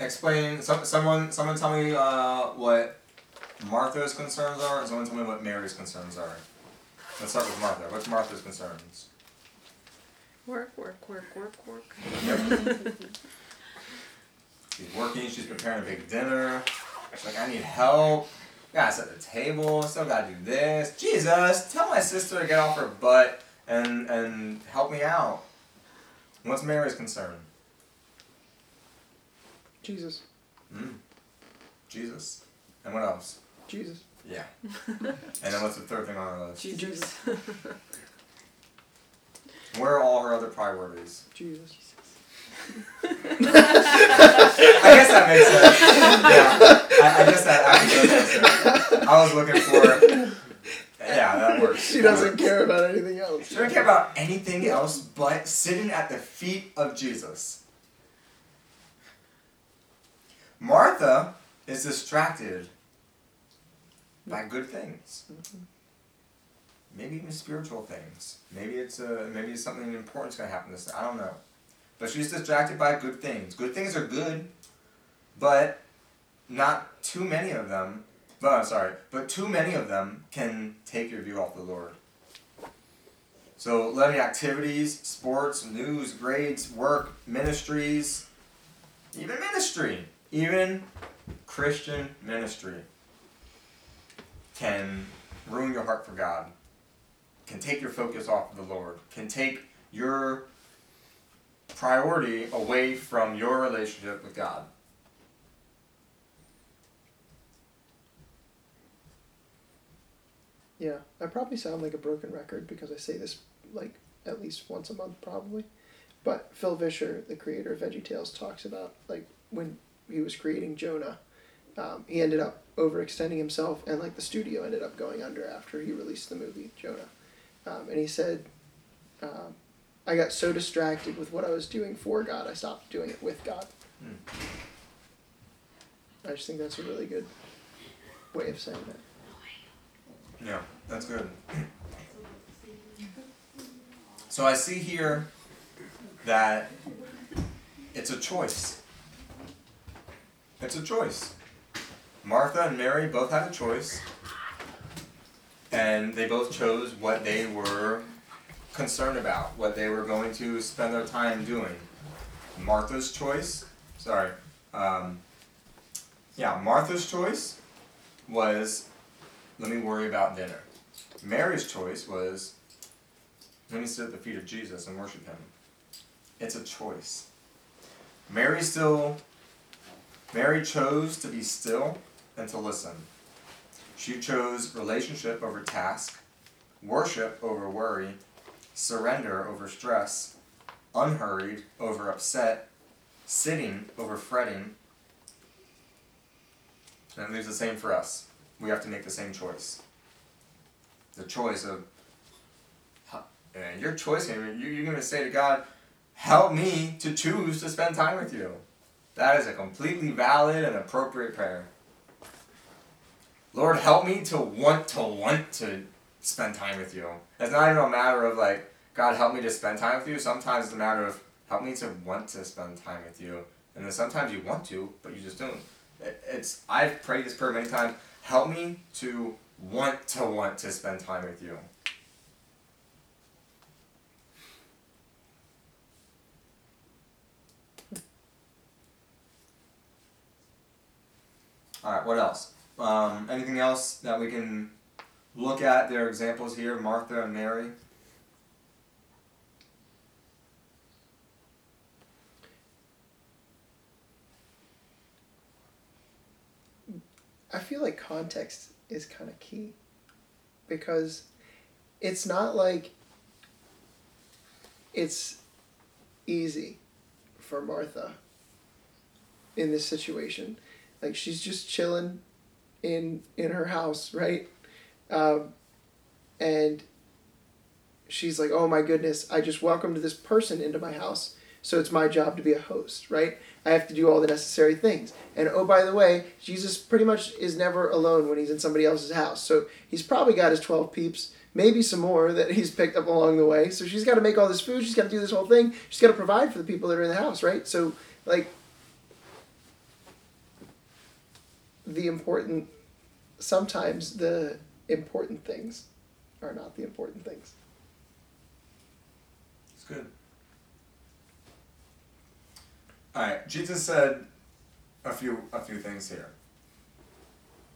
Speaker 1: Explain. Some, someone. Someone tell me uh, what Martha's concerns are, and someone tell me what Mary's concerns are. Let's start with Martha. What's Martha's concerns?
Speaker 3: Work, work, work, work, work.
Speaker 1: She's working. She's preparing a big dinner. She's like, I need help. Gotta set the table. Still gotta do this. Jesus, tell my sister to get off her butt and and help me out. What's Mary's concern?
Speaker 5: Jesus.
Speaker 1: Mm. Jesus. And what else?
Speaker 5: Jesus.
Speaker 1: Yeah. and then what's the third thing on our list?
Speaker 3: Jesus.
Speaker 1: Where are all her other priorities?
Speaker 5: Jesus.
Speaker 1: I guess that makes sense. Yeah. I, I guess that actually does sense. I was looking for. Yeah, that works.
Speaker 5: She doesn't care about anything else.
Speaker 1: She doesn't care about anything else but sitting at the feet of Jesus. Martha is distracted by good things. Maybe even spiritual things. Maybe it's a maybe it's something important's gonna happen this. I don't know. But she's distracted by good things. Good things are good, but not too many of them. But sorry, but too many of them can take your view off the Lord. So letting activities, sports, news, grades, work, ministries, even ministry, even Christian ministry can ruin your heart for God, can take your focus off of the Lord, can take your priority away from your relationship with God.
Speaker 5: Yeah, I probably sound like a broken record because I say this like at least once a month, probably. But Phil Vischer, the creator of VeggieTales, talks about like when he was creating Jonah, um, he ended up overextending himself, and like the studio ended up going under after he released the movie Jonah. Um, and he said, um, "I got so distracted with what I was doing for God, I stopped doing it with God."
Speaker 1: Hmm.
Speaker 5: I just think that's a really good way of saying that.
Speaker 1: Yeah, that's good. So I see here that it's a choice. It's a choice. Martha and Mary both had a choice, and they both chose what they were concerned about, what they were going to spend their time doing. Martha's choice, sorry, um, yeah, Martha's choice was let me worry about dinner. Mary's choice was let me sit at the feet of Jesus and worship him. It's a choice. Mary still Mary chose to be still and to listen. She chose relationship over task, worship over worry, surrender over stress, unhurried over upset, sitting over fretting. And it leaves the same for us we have to make the same choice. The choice of, and eh, your choice, you're going to say to God, help me to choose to spend time with you. That is a completely valid and appropriate prayer. Lord, help me to want to want to spend time with you. It's not even a matter of like, God, help me to spend time with you. Sometimes it's a matter of, help me to want to spend time with you. And then sometimes you want to, but you just don't. It's I've prayed this prayer many times help me to want to want to spend time with you. All right, what else? Um, anything else that we can look at? There are examples here Martha and Mary.
Speaker 5: I feel like context is kind of key because it's not like it's easy for Martha in this situation. Like she's just chilling in in her house, right? Um, and she's like, "Oh my goodness, I just welcomed this person into my house, so it's my job to be a host, right? I have to do all the necessary things. And oh, by the way, Jesus pretty much is never alone when he's in somebody else's house. So he's probably got his 12 peeps, maybe some more that he's picked up along the way. So she's got to make all this food. She's got to do this whole thing. She's got to provide for the people that are in the house, right? So, like, the important, sometimes the important things are not the important things.
Speaker 1: It's good. All right, Jesus said a few a few things here.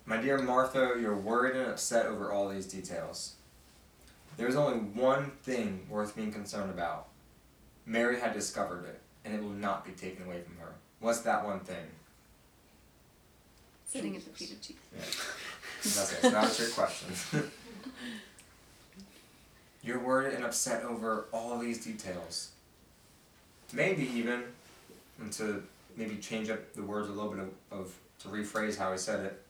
Speaker 1: My dear Martha, you're worried and upset over all these details. There's only one thing worth being concerned about. Mary had discovered it, and it will not be taken away from her. What's that one thing?
Speaker 2: Sitting at the feet of Jesus.
Speaker 1: That's. It's not a trick question. You're worried and upset over all these details. Maybe even, and to maybe change up the words a little bit of, of to rephrase how I said it.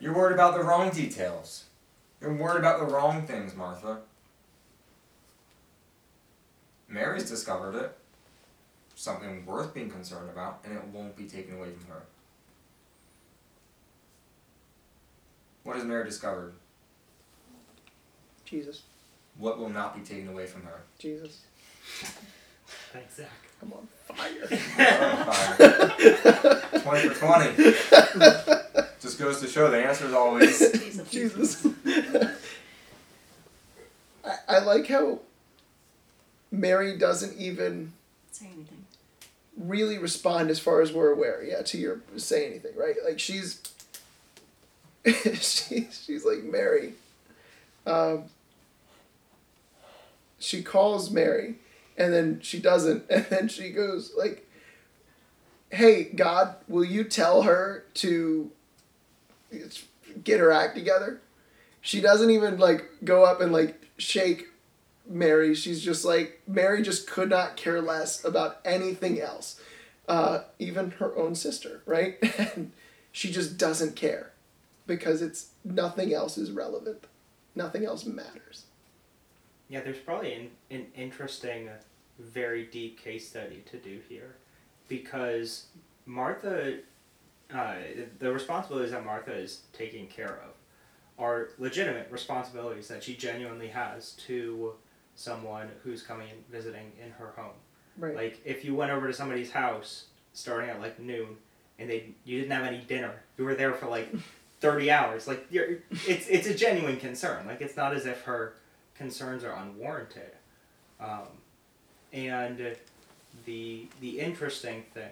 Speaker 1: You're worried about the wrong details. You're worried about the wrong things, Martha. Mary's discovered it. Something worth being concerned about, and it won't be taken away from her. What has Mary discovered?
Speaker 5: Jesus.
Speaker 1: What will not be taken away from her?
Speaker 5: Jesus.
Speaker 4: Thanks, Zach.
Speaker 5: I'm on fire.
Speaker 1: Fine. 20 for 20. Just goes to show the answer is always
Speaker 2: Jesus.
Speaker 5: Jesus. I, I like how Mary doesn't even
Speaker 2: Say anything.
Speaker 5: really respond as far as we're aware, yeah, to your say anything, right? Like she's she, she's like Mary. Um, she calls Mary and then she doesn't and then she goes like hey god will you tell her to get her act together? She doesn't even like go up and like shake mary. She's just like mary just could not care less about anything else uh, even her own sister right? And she just doesn't care because it's nothing else is relevant. Nothing else matters.
Speaker 4: Yeah, there's probably an, an interesting, very deep case study to do here, because Martha, uh, the responsibilities that Martha is taking care of, are legitimate responsibilities that she genuinely has to someone who's coming and visiting in her home.
Speaker 5: right.
Speaker 4: Like if you went over to somebody's house starting at like noon, and they you didn't have any dinner, you were there for like thirty hours. Like you're, it's it's a genuine concern. Like it's not as if her concerns are unwarranted. Um, and the the interesting thing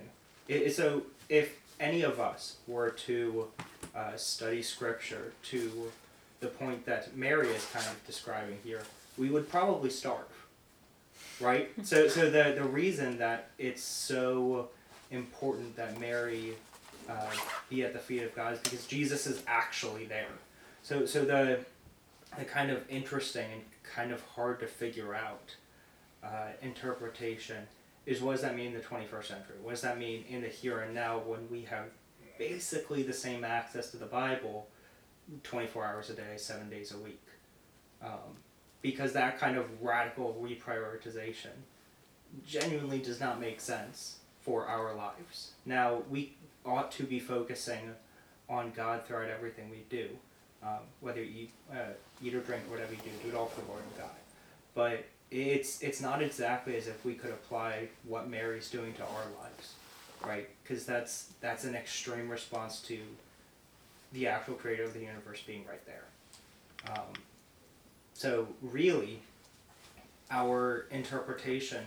Speaker 4: is so if any of us were to uh, study scripture to the point that Mary is kind of describing here, we would probably starve. Right? So so the the reason that it's so important that Mary uh, be at the feet of God is because Jesus is actually there. So so the the kind of interesting and kind of hard to figure out uh, interpretation is what does that mean in the 21st century? What does that mean in the here and now when we have basically the same access to the Bible 24 hours a day, seven days a week? Um, because that kind of radical reprioritization genuinely does not make sense for our lives. Now, we ought to be focusing on God throughout everything we do. Um, whether you eat, uh, eat or drink, whatever you do, do it all for the Lord and God. But it's it's not exactly as if we could apply what Mary's doing to our lives, right? Because that's that's an extreme response to the actual creator of the universe being right there. Um, so really, our interpretation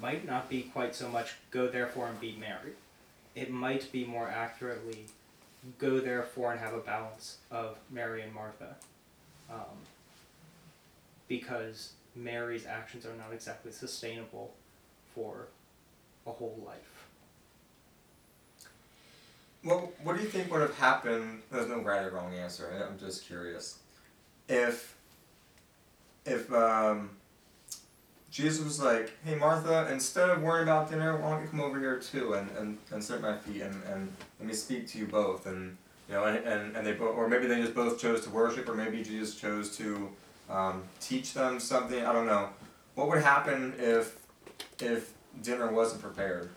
Speaker 4: might not be quite so much go therefore and be Mary. It might be more accurately go therefore and have a balance of Mary and Martha. Um, because Mary's actions are not exactly sustainable for a whole life.
Speaker 1: Well, what do you think would have happened? There's no right or wrong answer. I'm just curious. If, if um, Jesus was like, "Hey Martha, instead of worrying about dinner, why don't you come over here too and, and, and sit at my feet and, and let me speak to you both?" And you know, and, and, and they both, or maybe they just both chose to worship, or maybe Jesus chose to um, teach them something. I don't know. What would happen if if dinner wasn't prepared?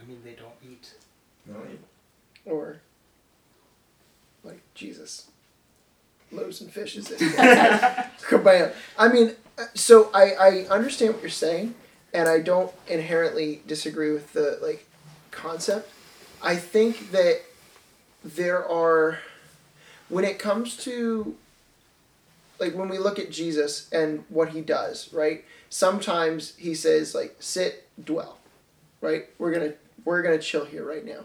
Speaker 4: I mean, they don't eat.
Speaker 1: You know,
Speaker 5: or like Jesus, loaves and fishes. Kabam! I mean, uh, so I I understand what you're saying, and I don't inherently disagree with the like concept. I think that there are when it comes to like when we look at Jesus and what he does, right? Sometimes he says like sit, dwell, right? We're gonna we're gonna chill here right now,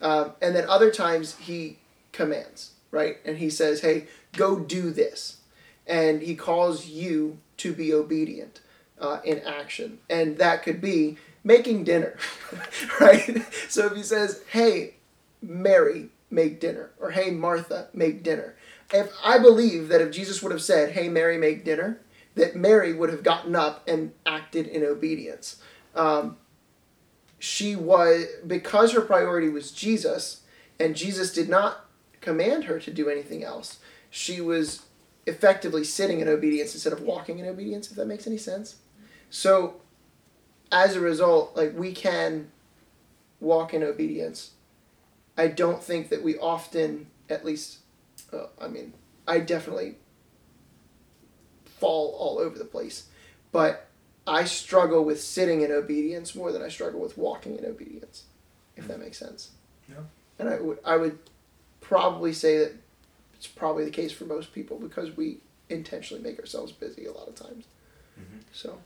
Speaker 5: um, and then other times he commands, right? And he says, hey, go do this, and he calls you to be obedient uh, in action, and that could be making dinner, right? So if he says, hey, Mary, make dinner, or hey, Martha, make dinner. If I believe that if Jesus would have said, hey, Mary, make dinner, that Mary would have gotten up and acted in obedience. Um, she was, because her priority was Jesus, and Jesus did not command her to do anything else, she was effectively sitting in obedience instead of walking in obedience, if that makes any sense. So, as a result, like we can walk in obedience. I don't think that we often, at least, uh, I mean, I definitely fall all over the place, but I struggle with sitting in obedience more than I struggle with walking in obedience, if that makes sense.
Speaker 1: Yeah.
Speaker 5: And I would, I would probably say that it's probably the case for most people because we intentionally make ourselves busy a lot of times.
Speaker 1: Mhm.
Speaker 5: So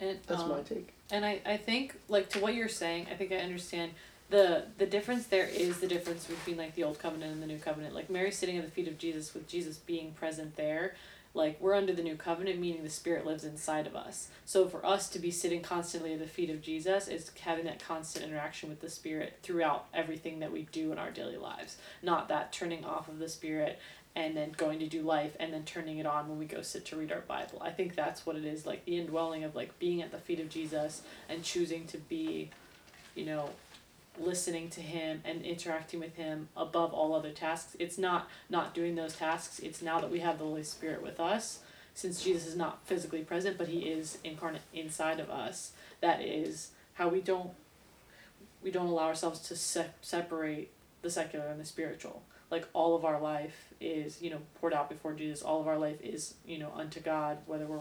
Speaker 3: And
Speaker 5: that's
Speaker 3: um,
Speaker 5: my take.
Speaker 3: And I, I think like to what you're saying, I think I understand the the difference there is the difference between like the old covenant and the new covenant. Like Mary sitting at the feet of Jesus with Jesus being present there, like we're under the new covenant, meaning the spirit lives inside of us. So for us to be sitting constantly at the feet of Jesus is having that constant interaction with the spirit throughout everything that we do in our daily lives. Not that turning off of the spirit and then going to do life and then turning it on when we go sit to read our Bible. I think that's what it is, like the indwelling of like being at the feet of Jesus and choosing to be, you know, listening to him and interacting with him above all other tasks. It's not not doing those tasks. It's now that we have the Holy Spirit with us, since Jesus is not physically present, but he is incarnate inside of us. That is how we don't we don't allow ourselves to se- separate the secular and the spiritual like all of our life is you know poured out before jesus all of our life is you know unto god whether we're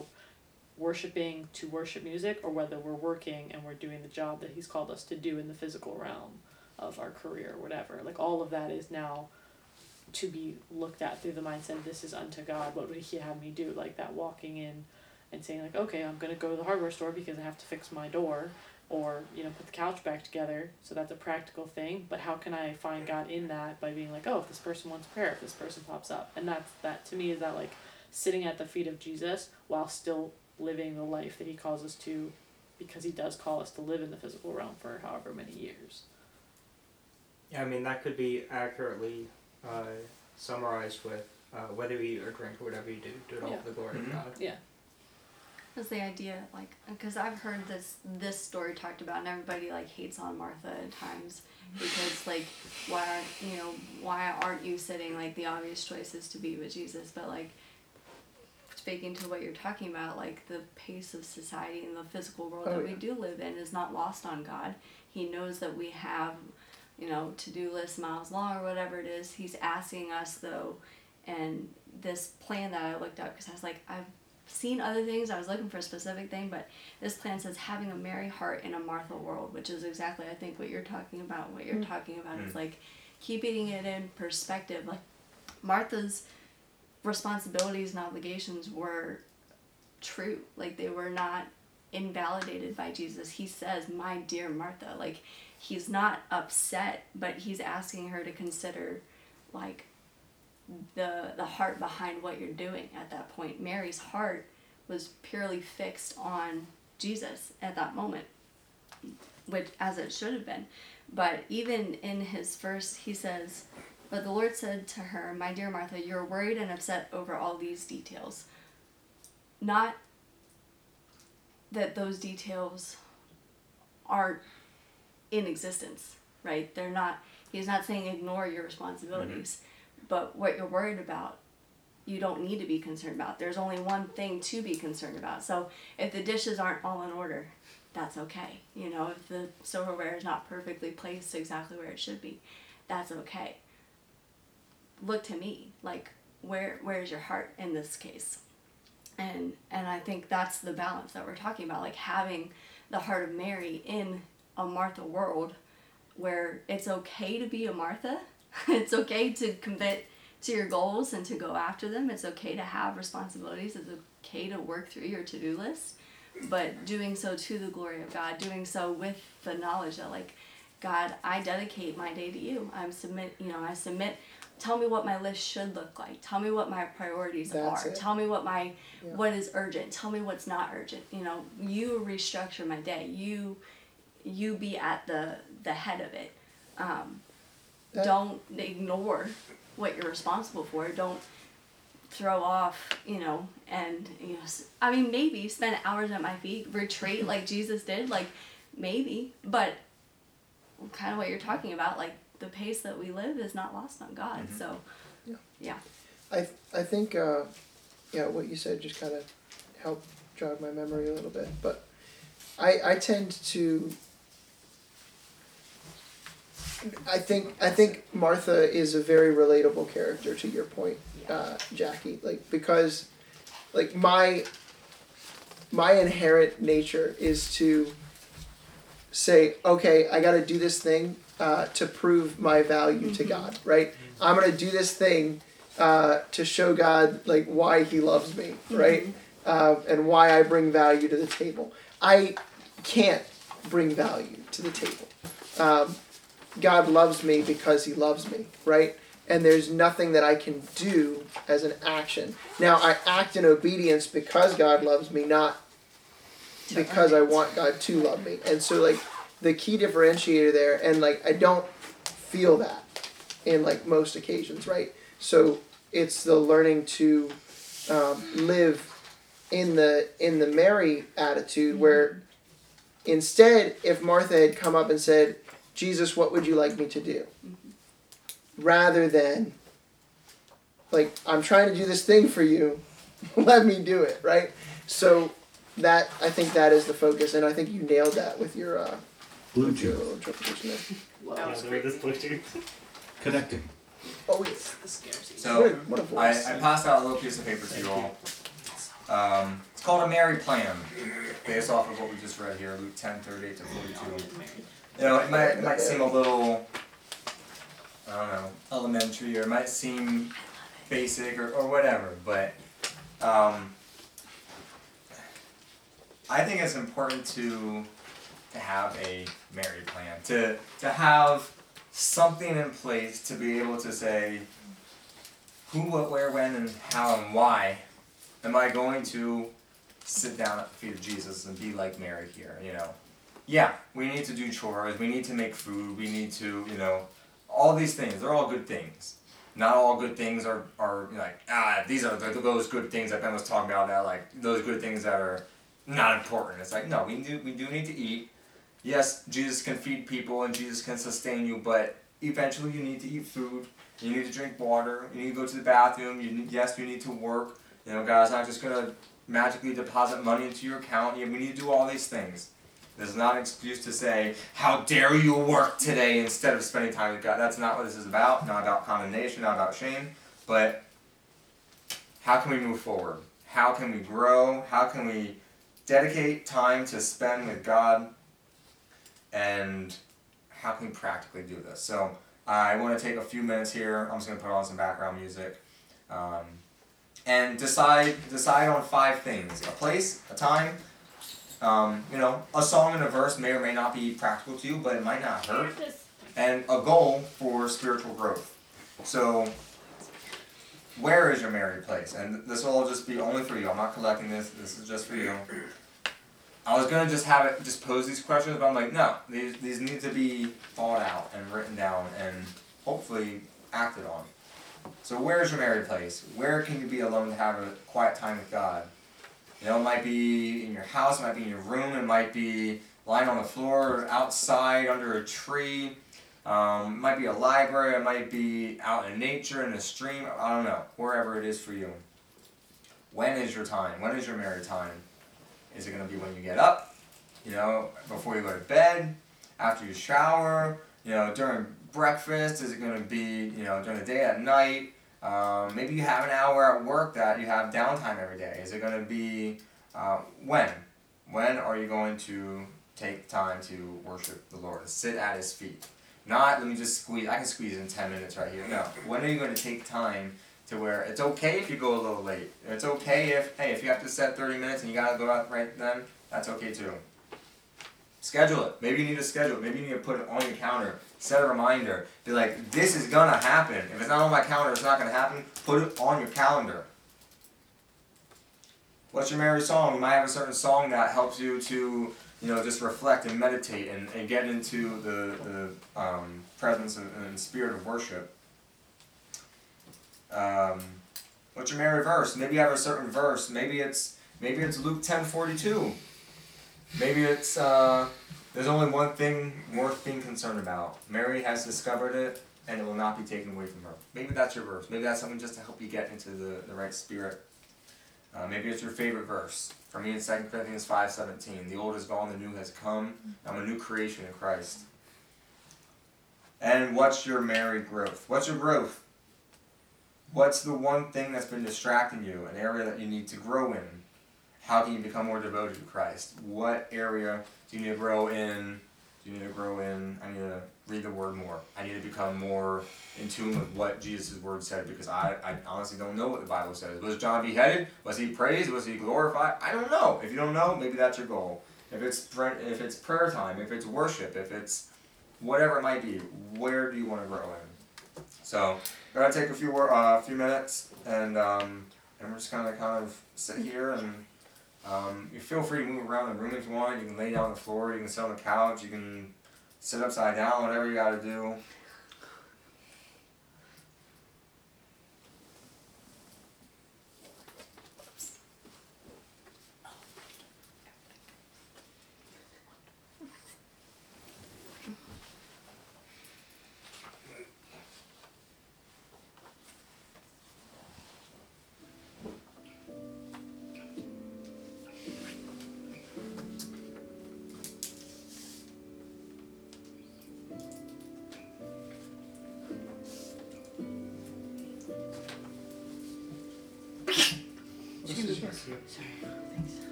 Speaker 3: worshiping to worship music or whether we're working and we're doing the job that he's called us to do in the physical realm of our career or whatever. Like all of that is now to be looked at through the mindset this is unto god. What would he have me do? Like that walking in and saying like okay i'm going to go to the hardware store because i have to fix my door or you know put the couch back together. So that's a practical thing but how can i find god in that by being like oh if this person wants prayer if this person pops up. And that's that to me is that like sitting at the feet of jesus while still living the life that he calls us to because he does call us to live in the physical realm for however many years
Speaker 4: Yeah, I mean that could be accurately uh, summarized with uh, whether you eat or drink or whatever you do, do it all
Speaker 3: Yeah.
Speaker 4: for the glory of God.
Speaker 3: yeah
Speaker 2: That's the idea, like, because I've heard this this story talked about, and everybody like hates on Martha at times because like, why aren't you know why aren't you sitting like the obvious choice is to be with Jesus, but like, speaking to what you're talking about, like the pace of society and the physical world
Speaker 5: Oh,
Speaker 2: that we do live in is not lost on God. He knows that we have, you know, to do lists miles long or whatever it is. He's asking us though, and this plan that I looked up because I was like I've seen other things. I was looking for a specific thing, but this plan says having a Mary heart in a Martha world, which is exactly I think what you're talking about. What you're talking about is
Speaker 1: Mm.
Speaker 2: like keeping it in perspective. Like Martha's responsibilities and obligations were true. Like they were not invalidated by Jesus. He says, "My dear Martha." Like he's not upset, but he's asking her to consider like the the heart behind what you're doing at that point. Mary's heart was purely fixed on Jesus at that moment, which as it should have been. But even in his first, he says, "But the Lord said to her, My dear Martha, you're worried and upset over all these details. Not that those details aren't in existence, right? They're not. He's not saying ignore your responsibilities, mm-hmm. but what you're worried about, you don't need to be concerned about. There's only one thing to be concerned about. So if the dishes aren't all in order, that's okay. You know, if the silverware is not perfectly placed exactly where it should be, that's okay. Look to me, like where where's your heart in this case? And and I think that's the balance that we're talking about, like having the heart of Mary in a Martha world where it's okay to be a Martha. it's okay to commit to your goals and to go after them. It's okay to have responsibilities. It's okay to work through your to-do list, but doing so to the glory of God, doing so with the knowledge that like God, I dedicate my day to you. I'm submit, you know, I submit tell me what my list should look like. Tell me what my priorities
Speaker 5: That's
Speaker 2: are.
Speaker 5: it.
Speaker 2: Tell me what my
Speaker 5: Yeah.
Speaker 2: what is urgent. Tell me what's not urgent. You know, you restructure my day. You you be at the the head of it. Um,
Speaker 5: That-
Speaker 2: don't ignore what you're responsible for. Don't throw off, you know, and you know. I mean, maybe spend hours at my feet, retreat like Jesus did, like maybe, but kind of what you're talking about, like the pace that we live is not lost on God.
Speaker 1: Mhm.
Speaker 2: So,
Speaker 5: Yeah.
Speaker 2: yeah.
Speaker 5: I I think uh, yeah, what you said just kind of helped jog my memory a little bit. But I I tend to. I think I think Martha is a very relatable character to your point, uh, Jackie. Like because, like my. My inherent nature is to say, okay, I got to do this thing uh, to prove my value to
Speaker 2: Mhm.
Speaker 5: God, right? I'm gonna do this thing uh, to show God like why He loves me, right? Uh, and why I bring value to the table. I can't bring value to the table. Um, God loves me because He loves me, right? And there's nothing that I can do as an action. Now I act in obedience because God loves me, not because I want God to love me. And so like the key differentiator there, and like I don't feel that in like most occasions, right? So it's the learning to um, live in the in the Mary attitude where instead if Martha had come up and said, Jesus, what would you like me to do? Rather than like I'm trying to do this thing for you, let me do it, right? So that I think that is the focus, and I think you nailed that with your uh, with your
Speaker 8: Bluetooth
Speaker 5: little interpretation there.
Speaker 3: That was
Speaker 4: Yeah,
Speaker 3: great.
Speaker 4: this Bluetooth.
Speaker 8: connecting.
Speaker 5: Oh yes.
Speaker 3: The scarcity.
Speaker 1: So
Speaker 5: what a, what a
Speaker 1: I,
Speaker 5: voice.
Speaker 1: I passed out a little piece of paper to you all. Um, it's called a Mary Plan, based off of what we just read here, Luke 10, 38 to 42. You know, it might, it might seem a little, I don't know, elementary, or it might seem basic, or, or whatever, but um, I think it's important to to have a Mary plan, to to have something in place to be able to say who, what, where, when, and how, and why am I going to sit down at the feet of Jesus and be like Mary here, you know? Yeah, we need to do chores, we need to make food, we need to, you know, all these things, they're all good things. Not all good things are, are like, ah, these are the, those good things that Ben was talking about, that like, those good things that are not important. It's like, no, we do, we do need to eat. Yes, Jesus can feed people and Jesus can sustain you, but eventually you need to eat food. You need to drink water. You need to go to the bathroom. You need, yes, you need to work. You know, God's not just gonna magically deposit money into your account. Yeah, we need to do all these things. This is not an excuse to say, "How dare you work today instead of spending time with God." That's not what this is about. Not about condemnation. Not about shame. But how can we move forward? How can we grow? How can we dedicate time to spend with God? And how can we practically do this? So I want to take a few minutes here. I'm just going to put on some background music, um, and decide decide on five things: a place, a time. Um, you know, a song and a verse may or may not be practical to you, but it might not hurt, and a goal for spiritual growth. So, where is your Mary place? And this will all just be only for you. I'm not collecting this. This is just for you. I was gonna just have it just pose these questions, but I'm like, no, these these need to be thought out and written down and hopefully acted on. So where's your Mary place? Where can you be alone to have a quiet time with God? You know, it might be in your house, it might be in your room, it might be lying on the floor or outside under a tree. Um, it might be a library, it might be out in nature, in a stream, I don't know, wherever it is for you. When is your time? When is your Mary time? Is it going to be when you get up? You know, before you go to bed? After you shower? You know, during breakfast? Is it going to be, you know, during the day at night? Um, maybe you have an hour at work that you have downtime every day. Is it going to be uh, when? When are you going to take time to worship the Lord, sit at His feet? Not let me just squeeze. I can squeeze in ten minutes right here. No. When are you going to take time to where it's okay if you go a little late? It's okay if hey if you have to set thirty minutes and you gotta go out right then. That's okay too. Schedule it. Maybe you need to schedule it. Maybe you need to put it on your calendar. Set a reminder. Be like, this is gonna happen. If it's not on my calendar, it's not gonna happen. Put it on your calendar. What's your Mary song? You might have a certain song that helps you to you know, just reflect and meditate and, and get into the, the um, presence and, and spirit of worship. Um, what's your Mary verse? Maybe you have a certain verse. Maybe it's maybe it's Luke ten forty two. Maybe it's uh, there's only one thing worth being concerned about. Mary has discovered it, and it will not be taken away from her. Maybe that's your verse. Maybe that's something just to help you get into the, the right spirit. Uh, maybe it's your favorite verse. For me, it's 2 Corinthians 5.17. The old is gone, the new has come. I'm a new creation in Christ. And what's your Mary growth? What's your growth? What's the one thing that's been distracting you? An area that you need to grow in? How can you become more devoted to Christ? What area do you need to grow in? Do you need to grow in? I need to read the word more. I need to become more in tune with what Jesus' word said because I, I honestly don't know what the Bible says. Was John beheaded? Was he praised? Was he glorified? I don't know. If you don't know, maybe that's your goal. If it's if it's prayer time, if it's worship, if it's whatever it might be, where do you want to grow in? So we're gonna take a few uh, few minutes and um, and we're just gonna kind of sit here and um, you feel free to move around the room if you want. You can lay down on the floor. You can sit on the couch. You can sit upside down. Whatever you got to do.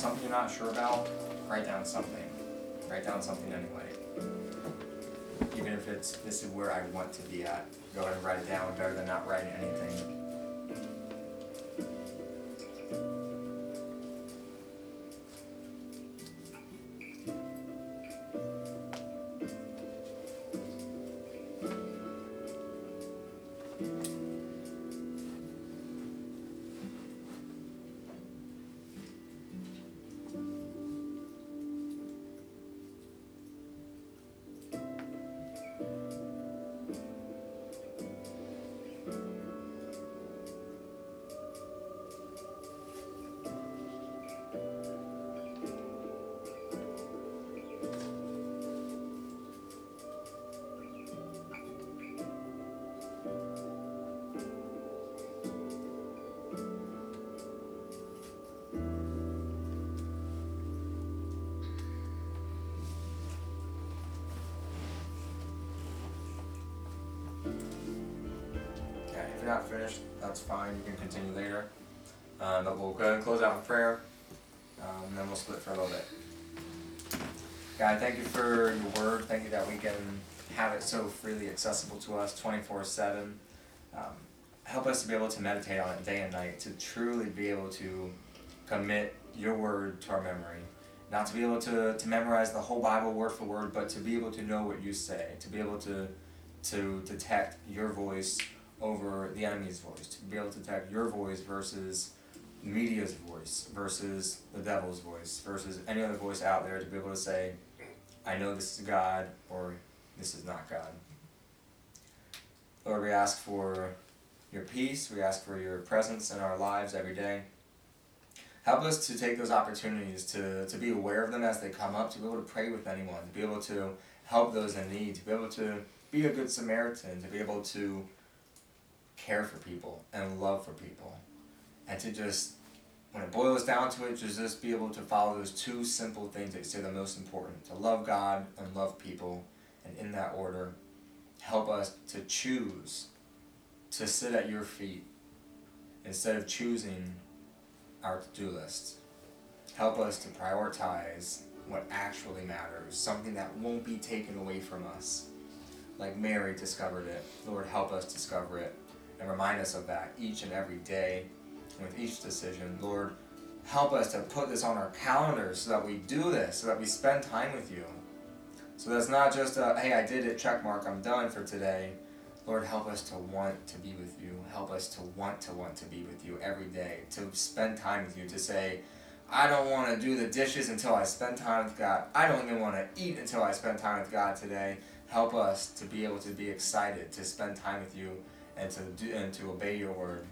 Speaker 1: Something you're not sure about, write down something. Write down something anyway. Even if it's this is where I want to be at, go ahead and write it down. Better than not writing anything. Not finished, that's fine. You can continue later. Um, but we'll go ahead and close out in prayer, um, and then we'll split for a little bit. God, thank you for your word. Thank you that we can have it so freely accessible to us 24 7. Um, help us to be able to meditate on it day and night, to truly be able to commit your word to our memory. Not to be able to, to memorize the whole Bible word for word, but to be able to know what you say, to be able to, to detect your voice over the enemy's voice, to be able to detect your voice versus media's voice, versus the devil's voice, versus any other voice out there, to be able to say, I know this is God, or this is not God. Lord, we ask for your peace, we ask for your presence in our lives every day. Help us to take those opportunities to, to be aware of them as they come up, to be able to pray with anyone, to be able to help those in need, to be able to be a good Samaritan, to be able to care for people and love for people. And to just, when it boils down to it, to just be able to follow those two simple things that say the most important to love God and love people. And in that order, help us to choose to sit at your feet instead of choosing our to do list. Help us to prioritize what actually matters, something that won't be taken away from us. Like Mary discovered it. Lord, help us discover it and remind us of that each and every day with each decision. Lord, help us to put this on our calendars so that we do this, so that we spend time with you. So that's not just a, hey, I did it, check mark, I'm done for today. Lord, help us to want to be with you. Help us to want to want to be with you every day, to spend time with you, to say, I don't want to do the dishes until I spend time with God. I don't even want to eat until I spend time with God today. Help us to be able to be excited to spend time with you and to do and to obey your word.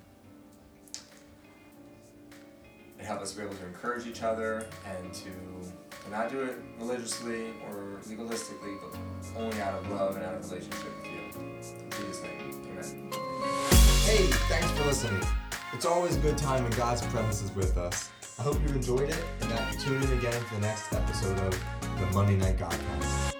Speaker 1: And help us be able to encourage each other and to, to not do it religiously or legalistically, but only out of love and out of relationship with you. In Jesus' name, amen.
Speaker 8: Hey, thanks for listening. It's always a good time when God's presence is with us. I hope you enjoyed it and that you tune in again for the next episode of the Monday Night Godcast.